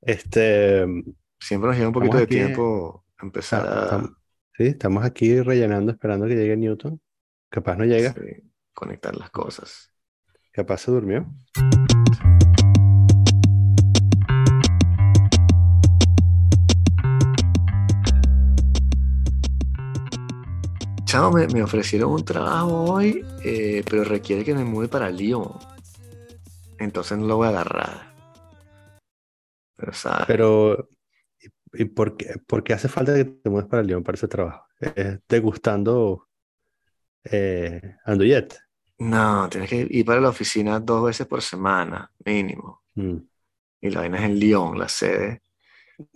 Este, Siempre nos lleva un poquito de aquí, tiempo empezar a sí, estamos aquí rellenando, esperando que llegue Newton. Capaz no llega, sí, conectar las cosas. capaz se durmió. Chao, me, me ofrecieron un trabajo hoy, eh, pero requiere que me mude para Lyon. Entonces no lo voy a agarrar. Pero, ¿y, por qué, por qué hace falta que te mueves para Lyon para ese trabajo? ¿Es degustando eh, Andouillet? No, tienes que ir para la oficina dos veces por semana, mínimo. Mm, Y la vaina es en Lyon, la sede.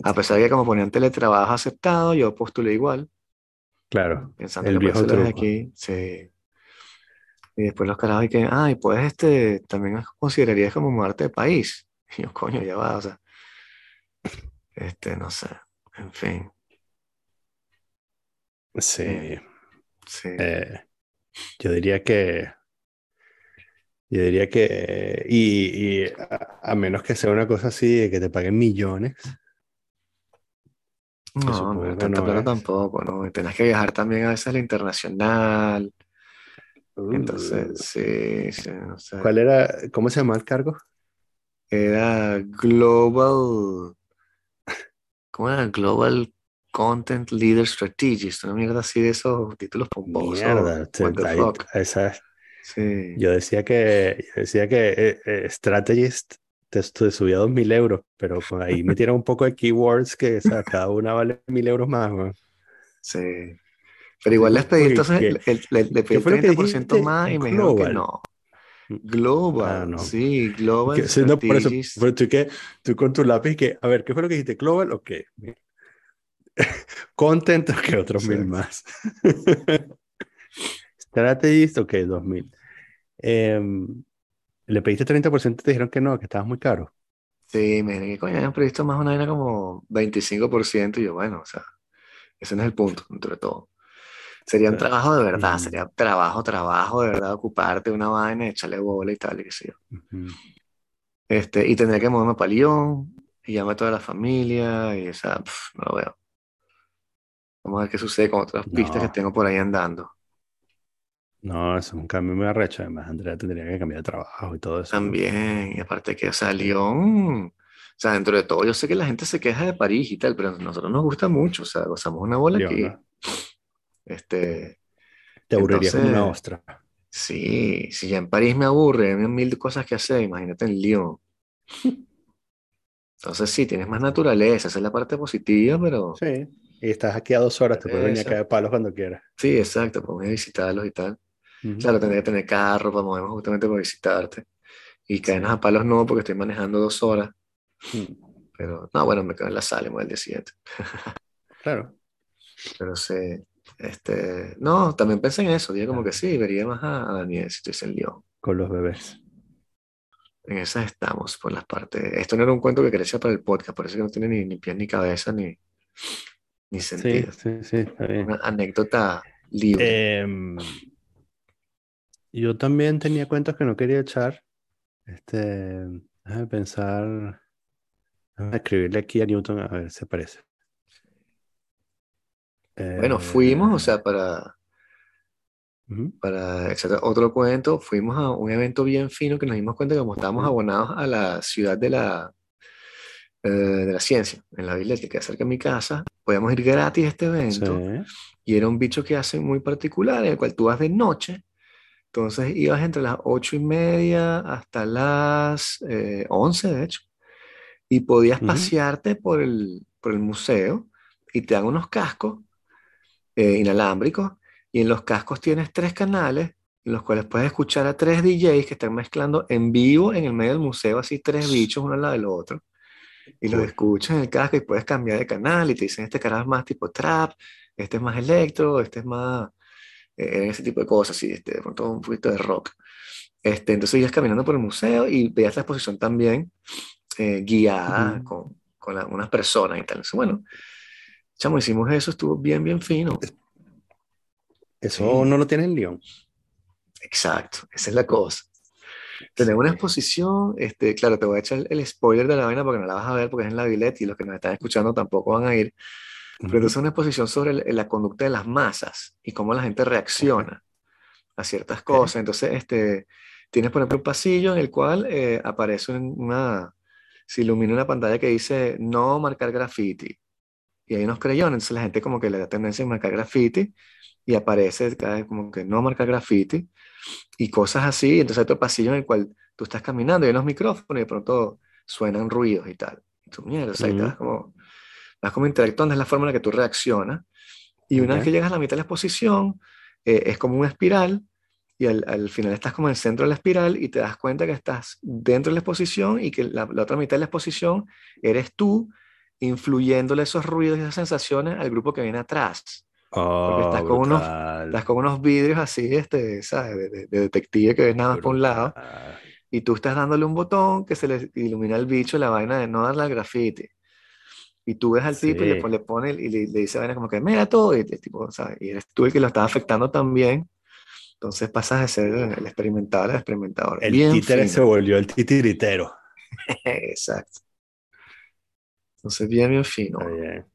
A pesar de que como ponían teletrabajo aceptado, yo postulé igual, claro, pensando el que viejo truco. aquí. Sí. Y después los carajos y que, ay, pues este, también considerarías como mudarte de país. Y yo, coño, ya va, o sea, este, no sé, en fin, Sí, sí. eh, yo diría que, yo diría que, y, y a, a menos que sea una cosa así, de que te paguen millones, No, no supongo es que tanta no plata tampoco, ¿no? Y tenés que viajar también a veces a la internacional. Entonces, Uh, sí, sí, o sea, ¿cuál era, cómo se llama el cargo? era Global, ¿cómo era? Global Content Leader Strategist, una mierda así de esos títulos pomposos. Mierda, esa, Sí. yo decía que, yo decía que eh, eh, Strategist te, te subía dos mil euros, pero con ahí metieron un poco de keywords que o sea, cada una vale mil euros más, weón. Sí. Pero igual les pedí entonces, ¿qué, el- el- le, le pedí qué fue lo que 30% dijiste? más y me dijeron que Global. Ah, no. sí, Global Que- no, por eso, pero tú, que, tú con tu lápiz, que, a ver, ¿qué fue lo que dijiste? ¿Global o qué? ¿Content o qué? Otros mil más. ¿Strategist o qué? Dos mil. Em, le pediste 30% y te dijeron que no, que estabas muy caro. Sí, me dijeron que coño, habían previsto más una vaina como 25% y yo, bueno, o sea, ese no es el punto, entre todo. Sería un trabajo de verdad, sería trabajo, trabajo de verdad, ocuparte de una vaina, echarle bola y tal, y qué sé yo. Este, y tendría que moverme para Lyon, y llamar a toda la familia, y o sea, pf, no lo veo. Vamos a ver qué sucede con otras pistas que No, tengo por ahí andando. no, eso es un cambio muy arrecho. Además, Andrea tendría que cambiar de trabajo y todo eso. ¿no? También, y aparte que, o sea, Lyon, o sea, dentro de todo, yo sé que la gente se queja de París y tal, pero a nosotros nos gusta mucho, o sea, gozamos una bola aquí. ¿no? Este, Te aburriría como una entonces, ostra. sí, si ya en París me aburre, hay mil cosas que hacer, imagínate en Lyon. Entonces sí, tienes más naturaleza, esa es la parte positiva, pero Sí. Y estás aquí a dos horas, te puedes venir a caer palos cuando quieras. sí, exacto, a visitarlos y tal. Ujú. Claro, tendría que tener carro para movernos justamente para visitarte. Y caernos a palos no, porque estoy manejando dos horas. Mm, Pero no, bueno, me quedo en la sala y al día siguiente. Claro. Pero sí, este, no, también pensé en eso. Dije como que sí, vería más a, Daniel si estuviese en Lyon. Con los bebés. En esas estamos, por las partes. Esto no era un cuento que quería para el podcast, por eso que no tiene ni, ni pies ni cabeza ni, ni sentido. sí, sí, está bien. Una anécdota libre. Em, yo también tenía cuentos que no quería echar. Este, déjame pensar. Déjame escribirle aquí a Newton a ver si aparece. Bueno, fuimos, o sea, para, para echar otro cuento, fuimos a un evento bien fino que nos dimos cuenta que como estábamos abonados a la ciudad de la, eh, de la ciencia, en la Villette, que queda cerca de mi casa, podíamos ir gratis a este Sí. evento y era un bicho que hacen muy particular, en el cual tú vas de noche, entonces ibas entre las ocho y media hasta las eh, 11, de hecho, y podías ujú, pasearte por el, por el museo y te dan unos cascos eh, inalámbricos y en los cascos tienes tres canales en los cuales puedes escuchar a tres DJs que están mezclando en vivo en el medio del museo, así tres bichos uno al lado del otro. Y los escuchas en el casco y puedes cambiar de canal y te dicen este canal es más tipo trap, este es más electro, este es más eh, ese tipo de cosas, así, este, de pronto un poquito de rock. Este, entonces ibas caminando por el museo y veías la exposición también eh, guiada con, con algunas personas y tal. Entonces, bueno, chamo, hicimos eso, estuvo bien, bien fino. Eso Sí, no lo tiene en Lyon. exacto, esa es la cosa. Tenemos una exposición, este, claro, te voy a echar el, el spoiler de la vaina porque no la vas a ver porque es en la Villette y los que nos están escuchando tampoco van a ir. Pero entonces es una exposición sobre el- la conducta de las masas y cómo la gente reacciona a ciertas cosas. Entonces, este, tienes, por ejemplo, un pasillo en el cual eh, aparece un- una, se ilumina una pantalla que dice no marcar graffiti. Y hay unos creyones, entonces la gente como que le da tendencia a marcar graffiti y aparece cada vez como que no marcar graffiti y cosas así. Entonces hay otro pasillo en el cual tú estás caminando y hay unos micrófonos y de pronto suenan ruidos y tal. Y tú, mierda, o sea, ahí te Ujú. vas como, vas como interactuando, es la forma en la que tú reaccionas. Y una vez Ok. que llegas a la mitad de la exposición, eh, es como una espiral y al, al final estás como en el centro de la espiral y te das cuenta que estás dentro de la exposición y que la, la otra mitad de la exposición eres tú influyéndole esos ruidos y esas sensaciones al grupo que viene atrás. Oh, estás con unos- Estás con unos vidrios así, este, ¿sabes? De, de- de detective que ves nada más por un lado y tú estás dándole un botón que se le ilumina al bicho la vaina de no darle al grafiti. Y tú ves al tipo y le, Sí. le pone y le, le dice vaina como que mira todo y, el tipo, ¿sabes? y eres tú el que lo está afectando también. Entonces pasas de ser el experimentador al experimentador. El Bien títere se fino. volvió el titiritero. Exacto. Entonces bien, bien fino. Está bien.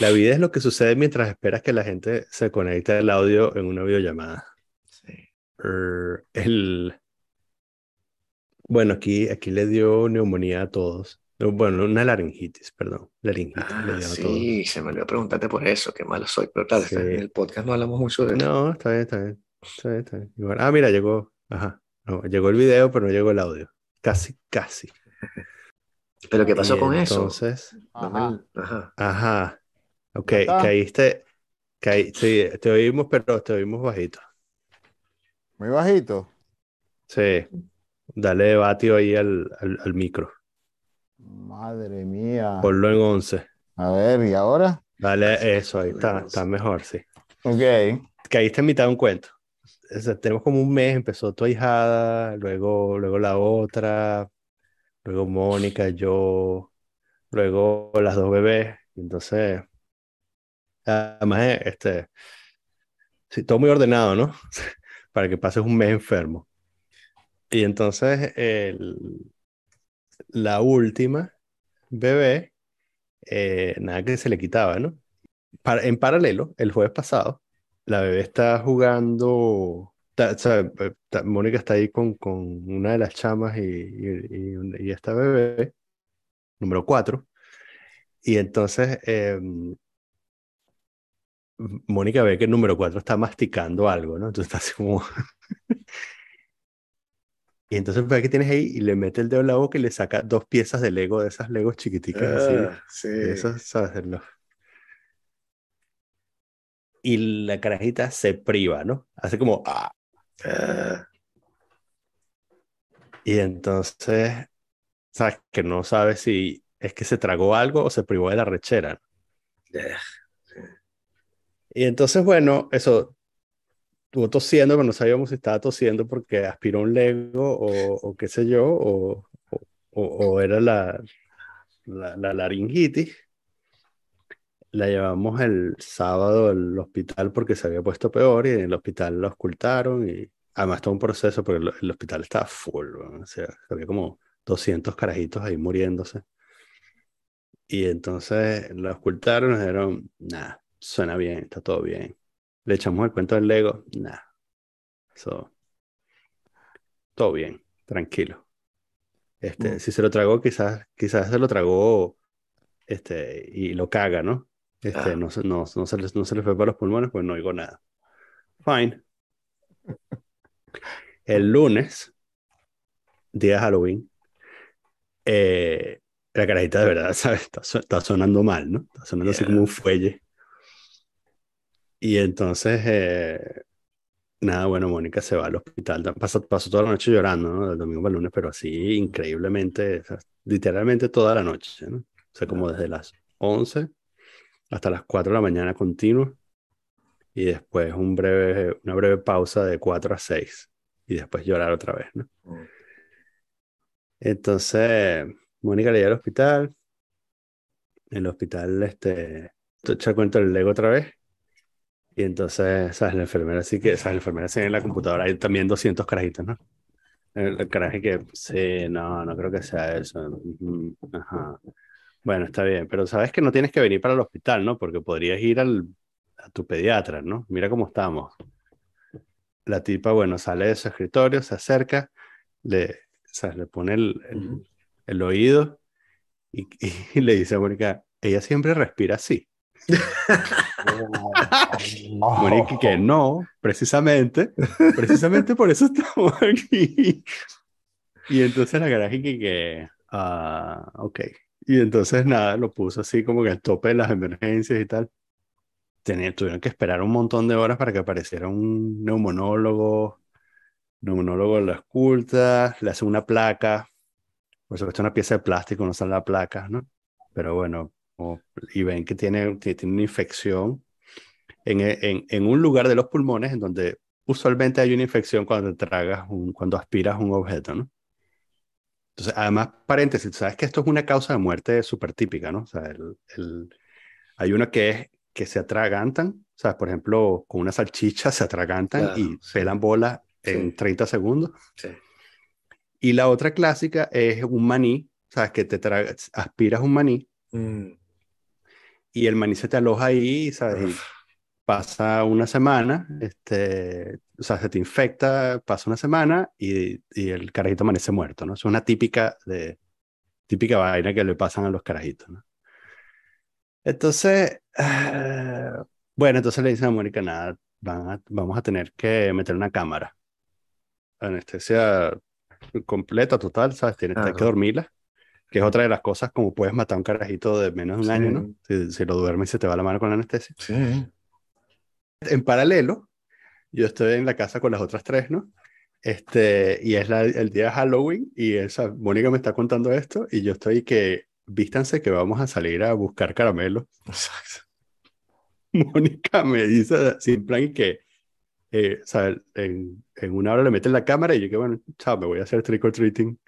La vida es lo que sucede mientras esperas que la gente se conecte al audio en una videollamada. Sí. Er, el... Bueno, aquí, aquí le dio neumonía a todos. No, Bueno, una laringitis, perdón. Laringitis Ah, sí, se me olvidó preguntarte por eso, qué malo soy. Pero claro, Sí. en el podcast no hablamos mucho de eso. No, está bien, está bien. Está bien, está bien. Ah, mira, llegó. Ajá. No, llegó el video, pero no llegó el audio. Casi, casi. Pero ¿qué pasó Y con eso? entonces, Dame Ajá. Ajá. ajá. Ok, ¿Ya está? caíste. Caí, sí, te oímos, pero te oímos bajito. Muy bajito. Sí. Dale vatio ahí al, al, al micro. Madre mía. Ponlo en 11. A ver, ¿y ahora? Dale eso, ahí está, está mejor, sí. Ok. Caíste en mitad de un cuento. O sea, tenemos como un mes, empezó tu ahijada, luego, luego la otra, luego Mónica, yo, luego las dos bebés. Entonces, además, eh, este, sí, todo muy ordenado, ¿no? Para que pases un mes enfermo. Y entonces, el- la última bebé, eh, nada que se le quitaba, ¿no? En paralelo, el jueves pasado, la bebé está jugando, o sea, eh, Mónica está ahí con, con una de las chamas y, y, y esta bebé, número 4, y entonces eh, Mónica ve que el número 4 está masticando algo, ¿no? Entonces está así como... Y entonces ve que tienes ahí y le mete el dedo en la boca y le saca dos piezas de Lego, de esas Legos chiquiticas así. Ah, sí. Eso sabe hacerlo. Y la carajita se priva, ¿no? Hace como, ah. Ah, Y entonces, sabes que no sabe si es que se tragó algo o se privó de la rechera. eh, Y entonces, bueno, eso, estuvo tosiendo, pero no sabíamos si estaba tosiendo porque aspiró un Lego o, o qué sé yo, o, o, o era la, la, la laringitis. La llevamos el sábado al hospital porque se había puesto peor y en el hospital la ocultaron y además todo un proceso porque el, el hospital estaba full, weón, o sea, había como 200 carajitos ahí muriéndose. Y entonces la ocultaron y nos dijeron, nada, suena bien, está todo bien. Le echamos el cuento del Lego, nada, eso, todo bien, tranquilo. Este, Mm. si se lo tragó, quizás, quizás se lo tragó este, y lo caga, ¿no? Este, Ah. no, se- no, no se les, no se le fue para los pulmones, pues no oigo nada. Fine. El lunes, día de Halloween, eh, la carajita de verdad, ¿sabes? Está, está sonando mal, ¿no? Está sonando así Yeah. como un fuelle. Y entonces, eh, nada, bueno, Mónica se va al hospital. Pasó, pasó toda la noche llorando, ¿no? Del domingo para el lunes, pero así increíblemente, o sea, literalmente toda la noche, ¿no? O sea, como desde las 11 hasta las 4 de la mañana continuo y después un breve, una breve pausa de 4 a 6 y después llorar otra vez, ¿no? Mm. Entonces, Mónica le lleva al hospital. En el hospital, este, te echa cuenta el Lego otra vez. Y entonces, ¿sabes? La enfermera sí que, ¿sabes? La enfermera sí en la computadora hay también 200 carajitos, ¿no? El, el carajo que, sí, no, no creo que sea eso. Ujú, Ajá. Bueno, está bien, pero sabes que no tienes que venir para el hospital, ¿no? Porque podrías ir al, a tu pediatra, ¿no? Mira cómo estamos. La tipa, bueno, sale de su escritorio, se acerca, le, o sea, le pone el, el- el oído y, y le dice a Mónica, ella siempre respira así. Mónica, que no, precisamente, precisamente por eso estamos aquí. Y entonces la garaje que, que ah, ok. Y entonces nada, lo puso así como que al tope de las emergencias y tal. Tenían, tuvieron que esperar un montón de horas para que apareciera un neumonólogo, neumonólogo lo esculta, le hace una placa, por supuesto una pieza de plástico, no sale la placa, ¿no? Pero bueno, y ven que tiene, que tiene una infección en, en, en un lugar de los pulmones en donde usualmente hay una infección cuando te tragas, un, cuando aspiras un objeto, ¿no? Entonces, además, paréntesis, sabes que esto es una causa de muerte súper típica, ¿no? O sea, el, el- hay una que es que se atragantan, sea, por ejemplo, con una salchicha se atragantan Claro, y pelan bola en Sí. 30 segundos. Sí. Y la otra clásica es un maní, sabes que te aspiras un maní Mm. y el maní se te aloja ahí, ¿sabes? Uf. Pasa una semana, este, o sea, se te infecta, pasa una semana y, y el carajito amanece muerto, ¿no? Es una típica de típica vaina que le pasan a los carajitos, ¿no? Entonces, ah, bueno, entonces le dicen a Mónica, nada, van a- vamos a tener que meter una cámara. Anestesia completa, total, ¿sabes? Tienes hay que Claro. dormirla, que es otra de las cosas como puedes matar a un carajito de menos de un año, ¿no? Si, si lo duermes y se te va la mano con la anestesia. Sí. En paralelo, yo estoy en la casa con las otras tres, ¿no? Este, y es la- el día de Halloween y esa, Mónica me está contando esto y yo estoy que, vístanse que vamos a salir a buscar caramelos. Mónica me dice, sin plan, y que, eh, o sea, en, en una hora le meten la cámara y yo que, bueno, chao, me voy a hacer trick or treating.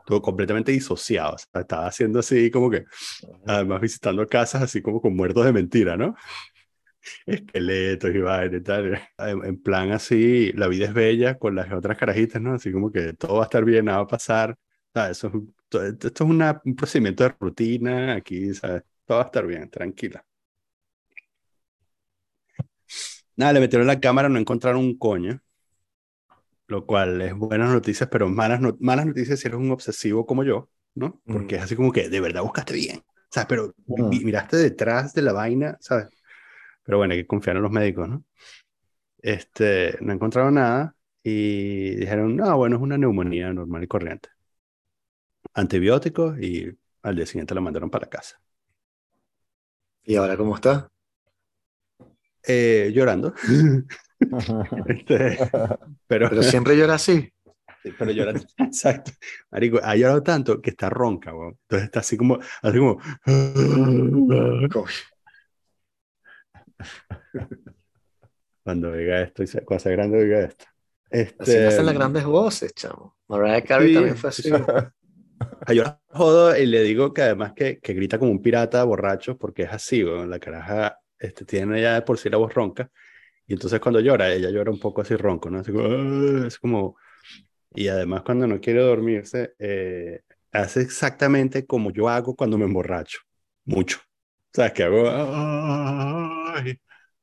Estuvo completamente disociado, o sea, estaba haciendo así como que, además visitando casas así como con muertos de mentira, ¿no? Esqueletos y vaina y tal. En, en plan así, la vida es bella con las otras carajitas, ¿no? Así como que todo va a estar bien, nada va a pasar. Eso esto es una- un procedimiento de rutina aquí, ¿sabes? Todo va a estar bien, tranquila. Nada, le metieron la cámara, no encontraron un coño, lo cual es buenas noticias, pero malas, no- malas noticias si eres un obsesivo como yo, ¿no? Porque Mm. es así como que de verdad buscaste bien. Pero mi- Mm. mi- miraste detrás de la vaina, ¿sabes? Pero bueno, hay que confiar en los médicos, ¿no? Este, no encontraron nada y dijeron, no, bueno, es una neumonía normal y corriente. Antibióticos y al día siguiente la mandaron para la casa. ¿Y ahora cómo está? Eh, llorando. Este, pero, Pero siempre llora así. Sí, pero llora, exacto. Marico, ha llorado tanto que está ronca, weón. Entonces está así como, así como. Cuando oiga esto, y sea grande oiga esto. Así Este, nacen las grandes voces, chamo. Mariah Carey Sí, también fue así. ah, Yo la jodo y le digo que además que, que grita como un pirata borracho porque es así, weón. La caraja este, tiene ya de por sí la voz ronca. Y entonces cuando llora, ella llora un poco así ronco, ¿no? Así como, "Ah", es como... Y además cuando no quiere dormirse, eh, hace exactamente como yo hago cuando me emborracho. Mucho. ¿Sabes? Que hago... "Ay,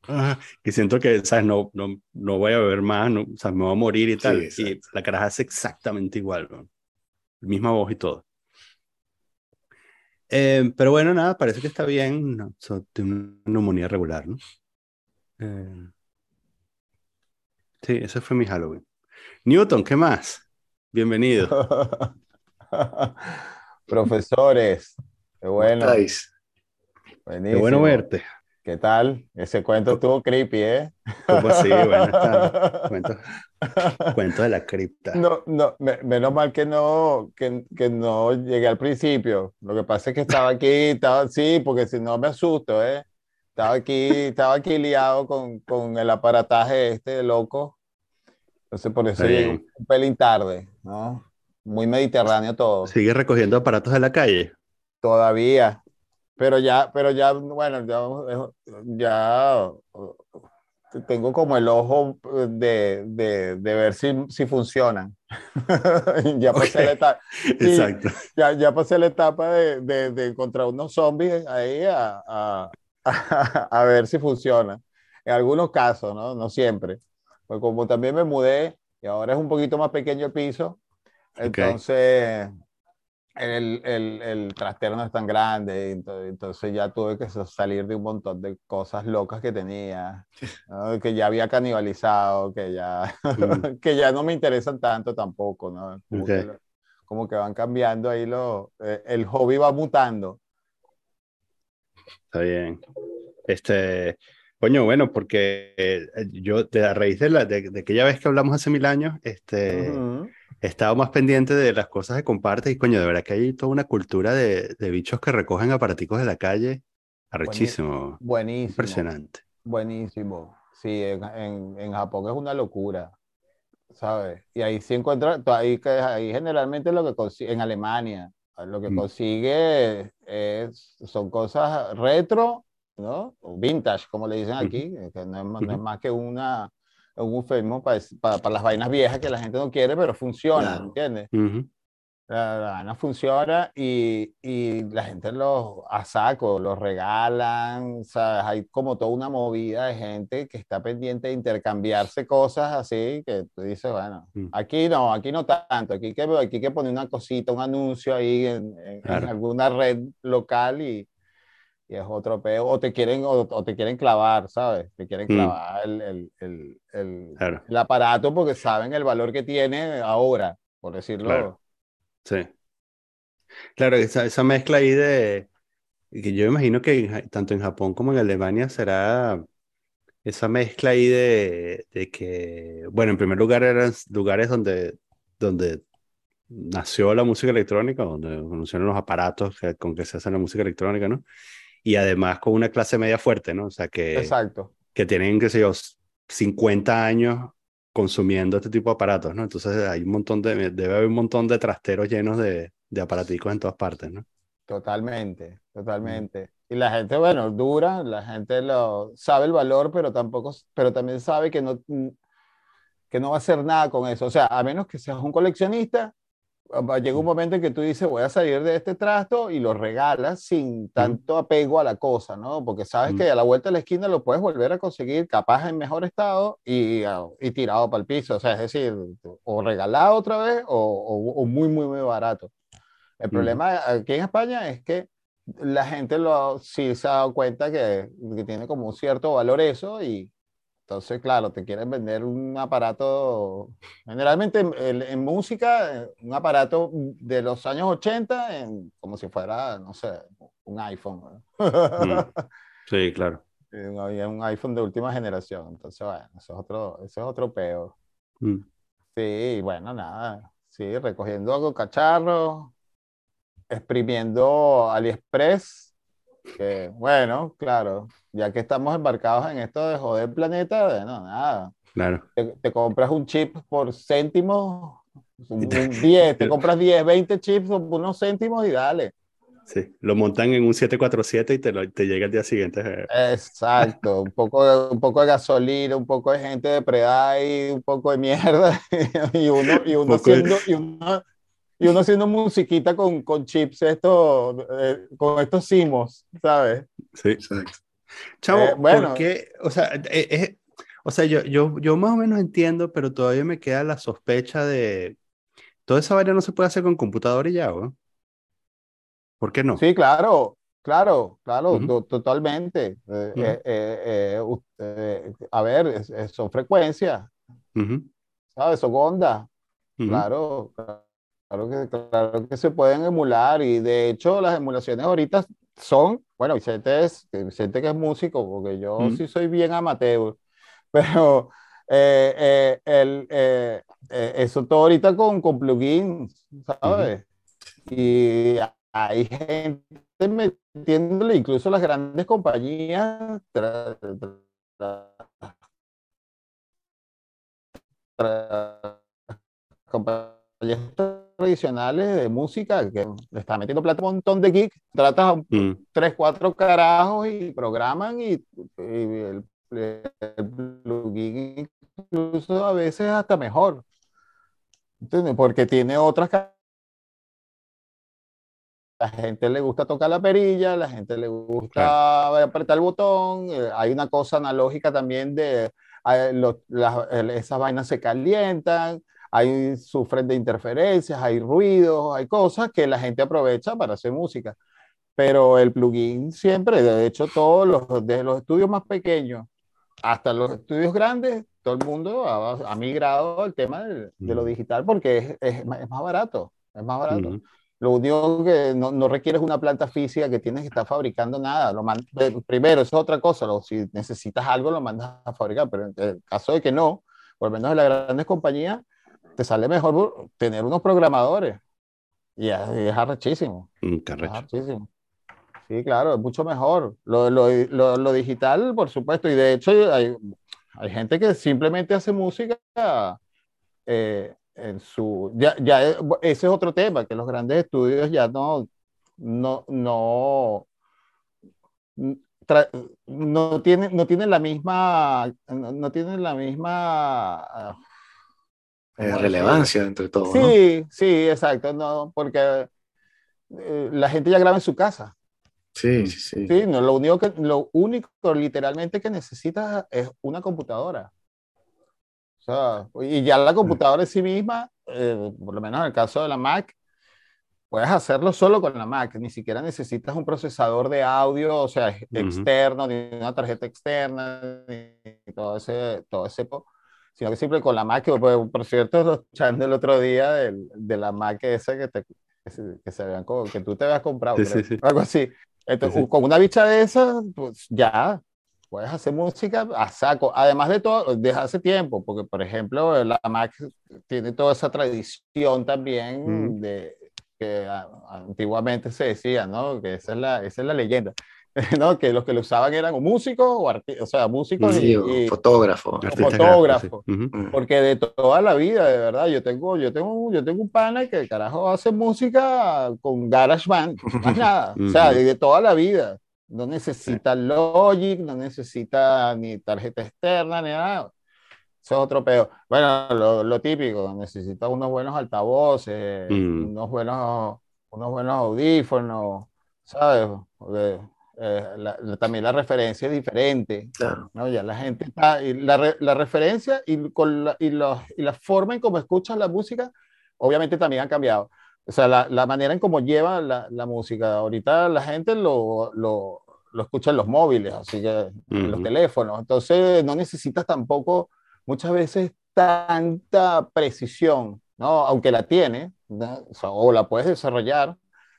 ah", que siento que, ¿sabes? No, no, no voy a beber más, no, o sea, me voy a morir y tal. y la caraja hace exactamente igual, ¿no? Misma voz y todo. Eh, pero bueno, nada, parece que está bien. No, so- tiene una neumonía regular, ¿no? Eh, sí, ese fue mi Halloween. Newton, ¿qué más? Bienvenido. Profesores, qué ¿Cómo bueno, estáis? Qué bueno verte. ¿Qué tal? Ese cuento estuvo creepy, ¿eh? ¿Cómo así? Buenas tardes. Cuento, cuento de la cripta. No, no, me- menos mal que no, que, que no llegué al principio. Lo que pasa es que estaba aquí, estaba, sí, porque si no me asusto, ¿eh? Estaba aquí, estaba aquí liado con, con el aparataje este loco. Entonces por eso llegué un pelín tarde, ¿no? Muy mediterráneo todo. ¿Sigue recogiendo aparatos de la calle? Todavía. Pero ya, pero ya, bueno, ya, ya tengo como el ojo eh, de, de, de ver si, si funcionan. ya, pasé Ok. la etapa, Exacto. ya, ya pasé la etapa de, de, de encontrar unos zombies ahí a, a, a, ver si funciona. En algunos casos, ¿no? No siempre. Pues como también me mudé y ahora es un poquito más pequeño el piso, entonces el, el, el trastero no es tan grande, entonces, entonces ya tuve que salir de un montón de cosas locas que tenía, ¿no? que ya había canibalizado, que ya, Mm. que ya no me interesan tanto tampoco, ¿no? Como, que, como que van cambiando ahí lo, eh, el hobby va mutando. Está bien. Este, coño, bueno, porque eh, yo, de a raíz de, la, de, de aquella vez que hablamos hace mil años, este, estado más pendiente de las cosas que compartes y, coño, de verdad que hay toda una cultura de, de bichos que recogen aparaticos de la calle. Arrechísimo. Buenísimo. Impresionante. Buenísimo. Sí, en, en, en Japón es una locura, ¿sabes? Y ahí sí encuentra, ahí, ahí generalmente lo que consigue, en Alemania, lo que Mm. consigue es, son cosas retro, ¿no? O vintage, como le dicen aquí, que no es, no es más que una, un eufemismo para, para, para las vainas viejas que la gente no quiere, pero funcionan, Claro. ¿entiendes? Ujú. La, la vaina funciona y, y la gente los a saco, los regalan, ¿sabes? Hay como toda una movida de gente que está pendiente de intercambiarse cosas así, que tú dices, bueno, Mm. aquí no, aquí no tanto, aquí que, aquí que poner una cosita, un anuncio ahí en, en- en Claro. alguna red local y, y es otro peo, o te quieren, o, o te quieren clavar, ¿sabes? Te quieren Mm. clavar el, el, el, el- Claro, el aparato porque saben el valor que tiene ahora, por decirlo. Claro. sí. Claro, esa, esa mezcla ahí de, que yo imagino que en tanto en Japón como en Alemania será esa mezcla ahí de, de que, bueno, en primer lugar eran lugares donde, donde nació la música electrónica, donde conocieron los aparatos que- con que se hace la música electrónica, ¿no? Y además con una clase media fuerte, ¿no? O sea, que, Exacto. que tienen, qué sé yo, 50 años consumiendo este tipo de aparatos, ¿no? Entonces hay un montón de, debe haber un montón de trasteros llenos de, de aparaticos en todas partes, ¿no? Totalmente, totalmente. Y la gente, bueno, dura, la gente lo sabe el valor, pero tampoco, pero también sabe que no, que no va a hacer nada con eso. O sea, a menos que seas un coleccionista, llega un momento en que tú dices, voy a salir de este trasto y lo regalas sin tanto apego a la cosa, ¿no? Porque sabes Ujú. que a la vuelta de la esquina lo puedes volver a conseguir capaz en mejor estado y, ah, y tirado para el piso. O sea, es decir, o regalado otra vez o, o- o muy, muy, muy barato. El Ujú. problema aquí en España es que la gente lo, sí se ha dado cuenta que, que tiene como un cierto valor eso y entonces, claro, te quieren vender un aparato, generalmente en, en- música, eh, un aparato de los años 80, en- como si fuera, no sé, un iPhone. ¿no? Sí, claro. un, un iPhone de última generación. Entonces, bueno, eso es otro, eso es otro peo. Mm. Sí, bueno, nada. Sí, recogiendo algo cacharro, exprimiendo AliExpress, que bueno, claro, ya que estamos embarcados en esto de joder planeta, bueno, nada. Claro. Te, te compras un chip por céntimos, un, Y te- un 10, te compras 10, 20 chips por unos céntimos y dale. Sí. Lo montan en un 747 y te, lo- te llega el día siguiente. Exacto, un poco de, un poco de gasolina, un poco de gente depredada y un poco de mierda. Y uno, y uno, poco de- haciendo, y uno, y uno haciendo musiquita con, con chips estos, eh, con estos simos, ¿sabes? Sí. Exacto. Chavo, Eh, bueno. ¿por qué? O sea, eh, eh, o sea yo, yo, yo más o menos entiendo, pero todavía me queda la sospecha de... Toda esa vaina no se puede hacer con computador y ya, ¿no? ¿Por qué no? Sí, claro, claro, claro, totalmente. Eh, eh, eh, eh, eh, a ver, es- es- son frecuencias, Ujú, ¿sabes? Son ondas. Claro, claro que, claro que se pueden emular y de hecho las emulaciones ahorita son, bueno, Vicente es, Vicente que es músico, porque yo Mm. sí soy bien amateur, pero eh, eh, el, eh, eh, eso todo ahorita con, con plugins, ¿sabes? Y hay gente metiéndole, incluso las grandes compañías, tra- tra- tra- compañías tradicionales de música que le están metiendo plata un montón de geeks, tratas a Mm, tres, cuatro carajos y programan y, y el- el plugin incluso a veces hasta mejor. ¿Entiendes? Porque tiene otras la gente le gusta tocar la perilla, la gente le gusta apretar el botón, eh, hay una cosa analógica también de esas vainas se calientan, hay sufren de interferencias, hay ruidos, hay cosas que la gente aprovecha para hacer música. Pero el plugin siempre, de hecho, todos los, desde los estudios más pequeños hasta los estudios grandes, todo el mundo ha, migrado al tema de, lo digital porque es, es, más barato, es más barato. Lo único que no, no requieres una planta física que tienes que estar fabricando nada. Lo primero, eso es otra cosa. si necesitas algo, lo mandas a fabricar. Pero en el caso de que no, por lo menos en las grandes compañías, te sale mejor tener unos programadores. Y es, es arrechísimo. Mm, Sí, claro, es mucho mejor. Lo, lo, lo, lo, digital, por supuesto. Y de hecho, hay, hay gente que simplemente hace música eh, en su, ya, ya, ese es otro tema, que los grandes estudios ya no, no, no, no tienen, no tienen la misma, no, tienen la misma eh, relevancia entre todo. Sí, sí, exacto, no, porque eh, la gente ya graba en su casa. Sí, sí, sí. Sí, no, lo único que, lo único literalmente que necesitas es una computadora y ya la computadora en sí misma, eh, por lo menos en el caso de la Mac, puedes hacerlo solo con la Mac, ni siquiera necesitas un procesador de audio, o sea, externo, ni una tarjeta externa, ni todo ese, todo ese, sino que simple con la Mac, por, por cierto, escuchando el otro día de la Mac esa que, te, que, se, vean como, que tú te habías comprado, algo así. Entonces, con una bicha de esas, pues ya, puedes hacer música a saco, además de todo, desde hace tiempo, porque por ejemplo la Mac tiene toda esa tradición también de que antiguamente se decía, ¿no? Que esa es la, esa es la leyenda. ¿no? que los que lo usaban eran músicos o, o sea, músicos y, fotógrafos. Fotógrafos. Porque de toda la vida, de verdad, yo tengo, yo tengo, yo tengo un pana que carajo hace música con GarageBand, más nada. O sea, de toda la vida. No necesita Logic, no necesita ni tarjeta externa, ni nada. Eso es otro pedo. Bueno, lo, lo típico, necesita unos buenos altavoces, mm. unos, buenos, unos buenos audífonos, ¿sabes? Eh, también la referencia es diferente. ¿no? Ya la gente está, y la, la, referencia y, con la, y, los, y, la forma en cómo escuchas la música, obviamente también han cambiado. O sea, la, la manera en cómo lleva la, la, música. Ahorita la gente lo, lo, lo escucha en los móviles, así que en los teléfonos. Entonces no necesitas tampoco muchas veces tanta precisión, ¿no? Aunque la tiene, o, la puedes desarrollar,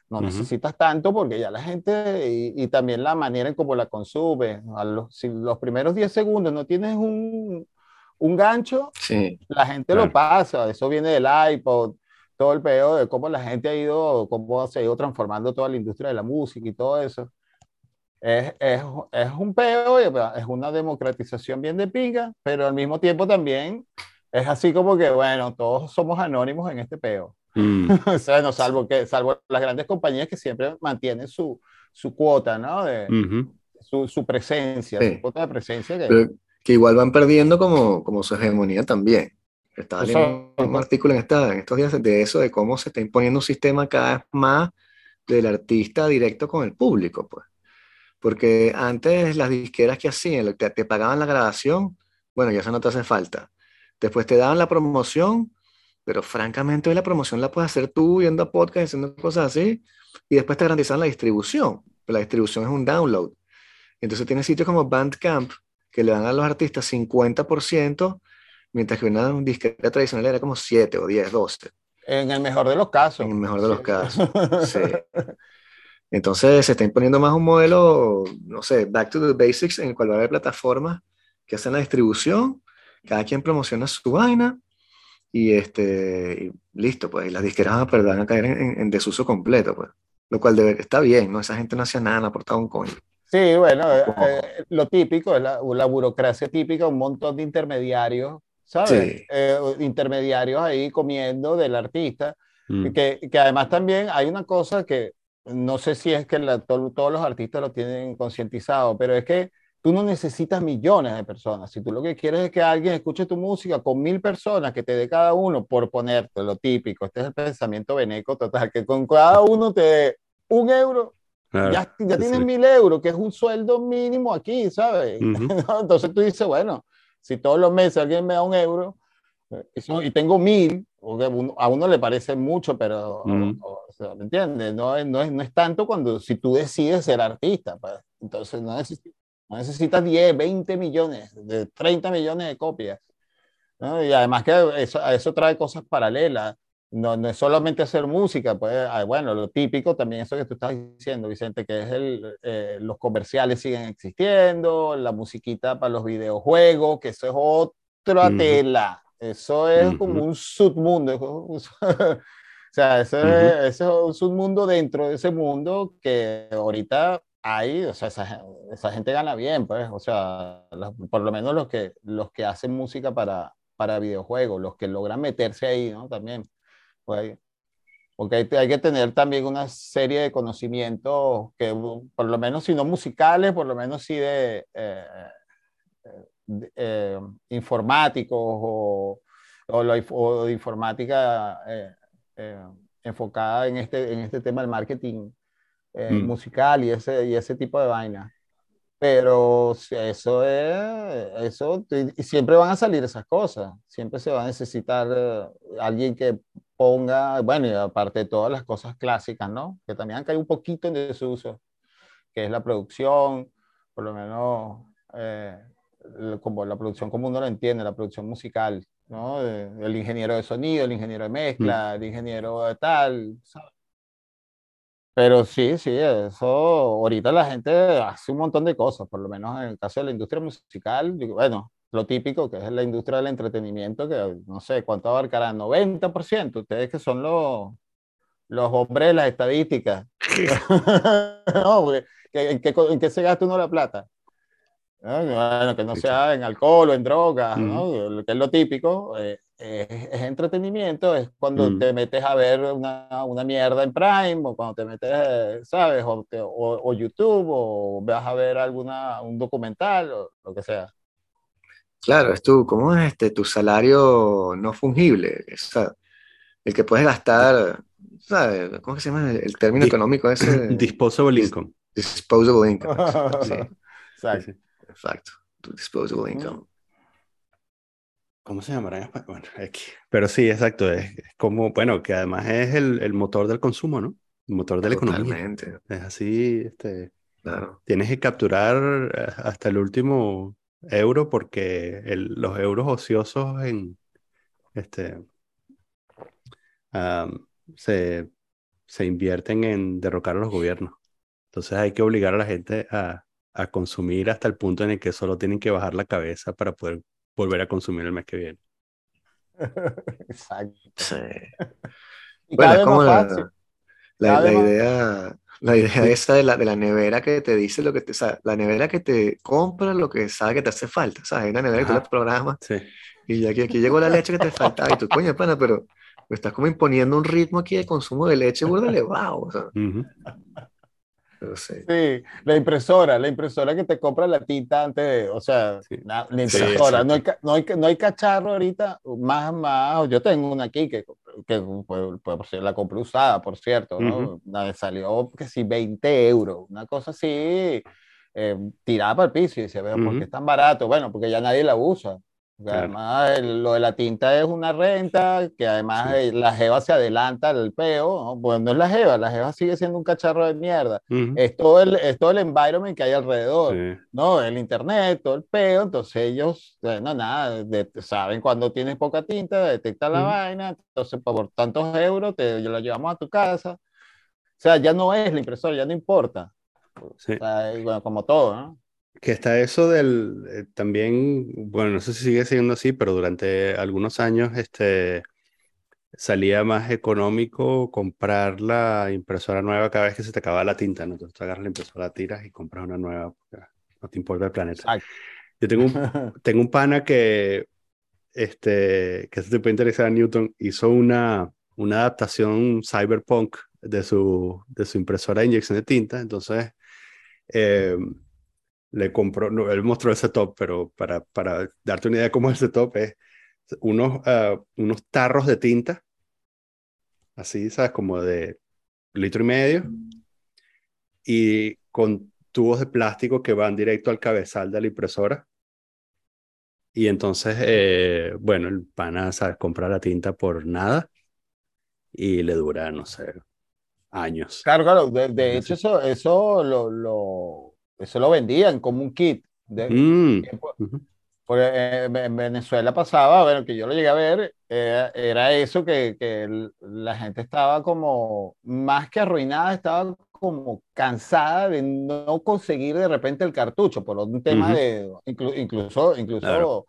no necesitas tanto porque ya la gente y, y, también la manera en cómo la consume. A los, si los primeros 10 segundos no tienes un, un gancho, sí, la gente lo pasa. Eso viene del iPod todo el pedo de cómo la gente ha ido, cómo se ha ido transformando toda la industria de la música y todo eso. Es, es, es un pedo, es una democratización bien de pinga, pero al mismo tiempo también es así como que, bueno, todos somos anónimos en este peo. Mm. o sea, no, salvo, que, salvo las grandes compañías que siempre mantienen su, su cuota, ¿no? De, su, su, presencia, su cuota de presencia. Que, que igual van perdiendo como, como su hegemonía también. Estaba leyendo un artículo en, esta, en estos días de eso, de cómo se está imponiendo un sistema cada vez más del artista directo con el público, pues. Porque antes las disqueras que hacían, te, te pagaban la grabación, bueno, ya eso no te hace falta. Después te daban la promoción, pero francamente hoy la promoción la puedes hacer tú yendo a podcast, haciendo cosas así, y después te garantizan la distribución. La distribución es un download. Entonces tienes sitios como Bandcamp que le dan a los artistas 50% mientras que una disquera tradicional era como 7 o 10, 12. En el mejor de los casos. En el mejor de los casos, sí. Entonces se está imponiendo más un modelo, no sé, back to the basics, en el cual va a haber plataformas que hacen la distribución, cada quien promociona su vaina y, este, listo, pues, y las disqueras van a, perder, a caer en, desuso completo, pues. Lo cual debe, está bien, ¿no? Esa gente no hacía nada, no aportaba un coño. Sí, bueno, eh, eh, lo típico, es la, la, burocracia típica, un montón de intermediarios ¿sabes? Eh, intermediarios ahí comiendo del artista. Mm. Que, que, además también hay una cosa que no sé si es que todos los artistas lo tienen concientizado, pero es que tú no necesitas millones de personas. Si tú lo que quieres es que alguien escuche tu música con mil personas, que te dé cada uno, por ponerte lo típico, este es el pensamiento veneco total, que con cada uno te dé un euro, ya, ya tienes mil euros, que es un sueldo mínimo aquí, ¿sabes? Entonces tú dices, bueno, si todos los meses alguien me da un euro, eso, y tengo mil, a uno le parece mucho, pero, ¿me entiendes? No, no, es, no es tanto cuando si tú decides ser artista, pues. entonces no necesitas, no necesitas 10, 20 millones, de 30 millones de copias. ¿no? Y además que eso, eso trae cosas paralelas. No, no, es solamente hacer música, pues, ah, bueno, lo típico también eso que tú estás diciendo, Vicente, que es el, eh, los comerciales siguen existiendo, la musiquita para los videojuegos, que eso es otra tela, eso es como un submundo, o sea, eso, es, eso es un submundo dentro de ese mundo que ahorita hay, o sea, esa, esa, gente gana bien, pues, o sea, por lo menos los que, los que hacen música para, para videojuegos, los que logran meterse ahí, ¿no? También, pues, porque hay, hay, que tener también una serie de conocimientos que, por lo menos, si no musicales, por lo menos sí de, eh, eh, informáticos o, o, o, de informática eh, enfocada en este, en este tema del marketing eh, mm. musical y ese, y ese tipo de vaina. Pero eso es, eso, y siempre van a salir esas cosas, siempre se va a necesitar eh, alguien que ponga, bueno, y aparte de todas las cosas clásicas, ¿no? Que también han caído un poquito en desuso, que es la producción, por lo menos eh, como la producción como uno lo entiende, la producción musical, ¿no? El ingeniero de sonido, el ingeniero de mezcla, mm. el ingeniero de tal, ¿sabes? Pero sí, sí, eso ahorita la gente hace un montón de cosas, por lo menos en el caso de la industria musical, bueno, lo típico que es la industria del entretenimiento, que no sé cuánto abarcará, 90%, ustedes que son los, los hombres de las estadísticas. no, ¿en qué, ¿en qué se gasta uno la plata? Bueno, que no sea en alcohol o en drogas, ¿no? que es lo típico. Eh, es, entretenimiento, es cuando mm. te metes a ver una, una, mierda en Prime o cuando te metes, ¿sabes? O, o, YouTube o vas a ver alguna, un documental o lo que sea. Claro, es tu, ¿cómo es este? Tu salario no fungible, el que puedes gastar, ¿sabes? ¿Cómo se llama el, término económico ese? Disposable income. Disposable income. Sí. Exacto. Exacto. Tu disposable income. ¿Cómo se llamará Bueno, Pero sí, exacto. Es, como, bueno, que además es el, el, motor del consumo, ¿no? El motor de la economía. Es así, este. Claro. Tienes que capturar eh, hasta el último euro porque el, los euros ociosos en este se, se invierten en derrocar a los gobiernos. Entonces hay que obligar a la gente a, a consumir hasta el punto en el que solo tienen que bajar la cabeza para poder volver a consumir el mes que viene. Exacto. Sí. bueno, es como la, la, idea, la idea esa de la, de la nevera que te dice lo que te, o la nevera que te compra lo que sabe que te hace falta, ¿sabes? Hay una nevera que tú la programas sí. y ya aquí, aquí llegó la leche que te faltaba y tú, coño, pana, pero me estás como imponiendo un ritmo aquí de consumo de leche burda elevado, o sea. Sí, la impresora, la impresora que te compra la tinta antes de, o sea, la, impresora, no, hay, no, hay, no, hay, cacharro ahorita, más, más, yo tengo una aquí que, que pues, pues, la compré usada, por cierto, ¿no? salió que sí, 20 euros, una cosa así, eh, tirada para el piso y dice, ¿por qué es tan barato? Bueno, porque ya nadie la usa. Además, lo de la tinta es una renta, que además eh, la jeva se adelanta al peo, ¿no? pues no es la jeva, la jeva sigue siendo un cacharro de mierda. es, todo el, es todo el environment que hay alrededor, ¿no? El internet, todo el peo, entonces ellos, eh, no, nada, saben cuando tienes poca tinta, detecta la vaina, entonces por tantos euros te lo llevamos a tu casa. O sea, ya no es la impresora, ya no importa. bueno, como todo, ¿no? Que está eso del, eh, también, bueno, no sé si sigue siendo así, pero durante algunos años este, salía más económico comprar la impresora nueva cada vez que se te acaba la tinta, ¿no? Entonces tú agarras la impresora, tiras y compras una nueva, no te importa el planeta. Yo tengo un, tengo un pana que, este, que se te puede interesar a Newton, hizo una, una adaptación cyberpunk de su, de su impresora de inyección de tinta, entonces... Eh, le compró, no, él mostró ese top, pero para, para darte una idea de cómo es ese top, es unos, ah, unos tarros de tinta, así, ¿sabes? Como de litro y medio, y con tubos de plástico que van directo al cabezal de la impresora. Y entonces, eh, bueno, el pana, ¿sabes? Compra la tinta por nada y le dura, no sé, años. Claro, claro. De, de hecho, eso, eso, lo, lo, eso lo vendían como un kit. De, Mm, Porque eh, en Venezuela pasaba, bueno, que yo lo llegué a ver, eh, era eso que, que la gente estaba como, más que arruinada, estaba como cansada de no conseguir de repente el cartucho, por un tema Ujú. de, inclu- incluso, incluso Claro.